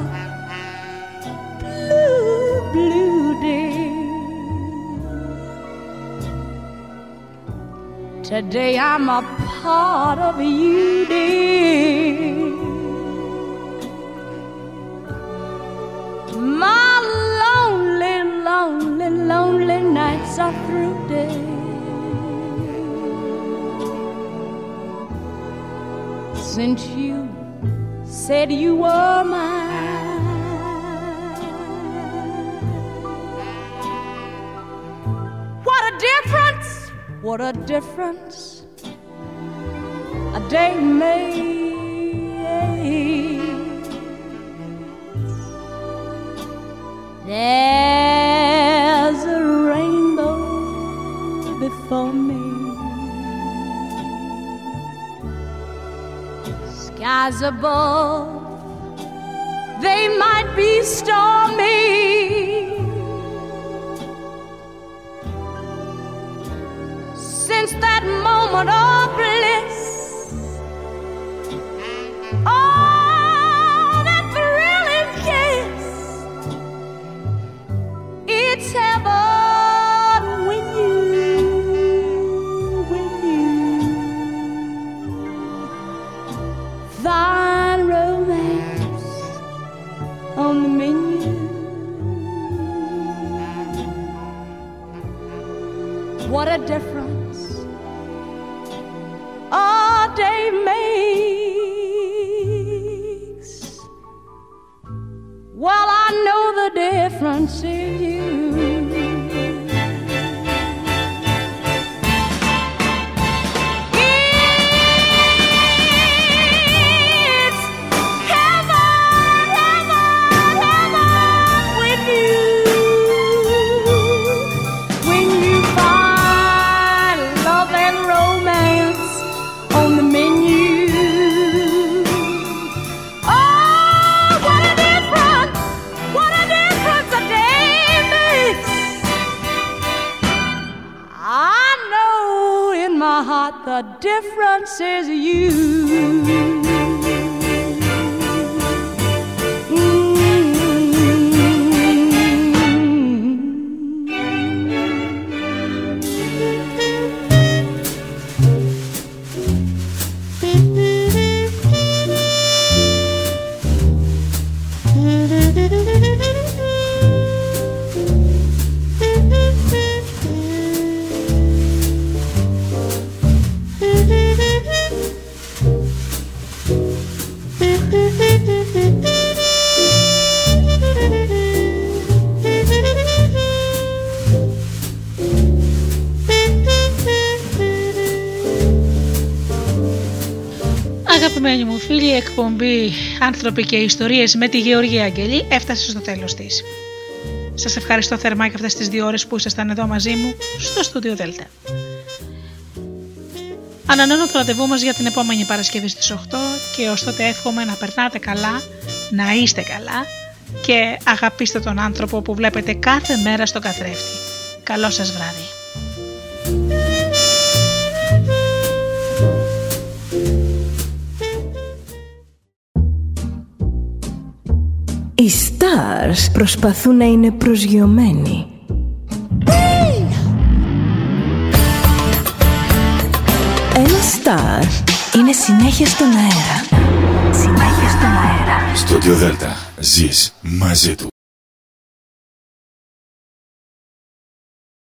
blue, blue days. Today I'm a part of you, dear. My lonely, lonely, nights are through, dear. Since you said you were mine. What a difference! What a difference a day made. for me. Skies above, they might be stormy. Since that moment of. bliss. The difference is you. Εκπομπή «Άνθρωποι και ιστορίες» με τη Γεωργία Αγγελή έφτασε στο τέλος της. Σας ευχαριστώ θερμά για αυτές τις δύο ώρες που ήσασταν εδώ μαζί μου στο στούντιο Δέλτα. Ανανώνω το ραντεβού μας για την επόμενη Παρασκευή στις 8 και ως τότε εύχομαι να περνάτε καλά, να είστε καλά και αγαπήστε τον άνθρωπο που βλέπετε κάθε μέρα στον καθρέφτη. Καλό σας βράδυ. Οι stars προσπαθούν να είναι προσγειωμένοι. Ένα star είναι συνέχεια στον αέρα. Συνέχεια στον αέρα. Στούντιο Δέλτα. Ζεις μαζί του.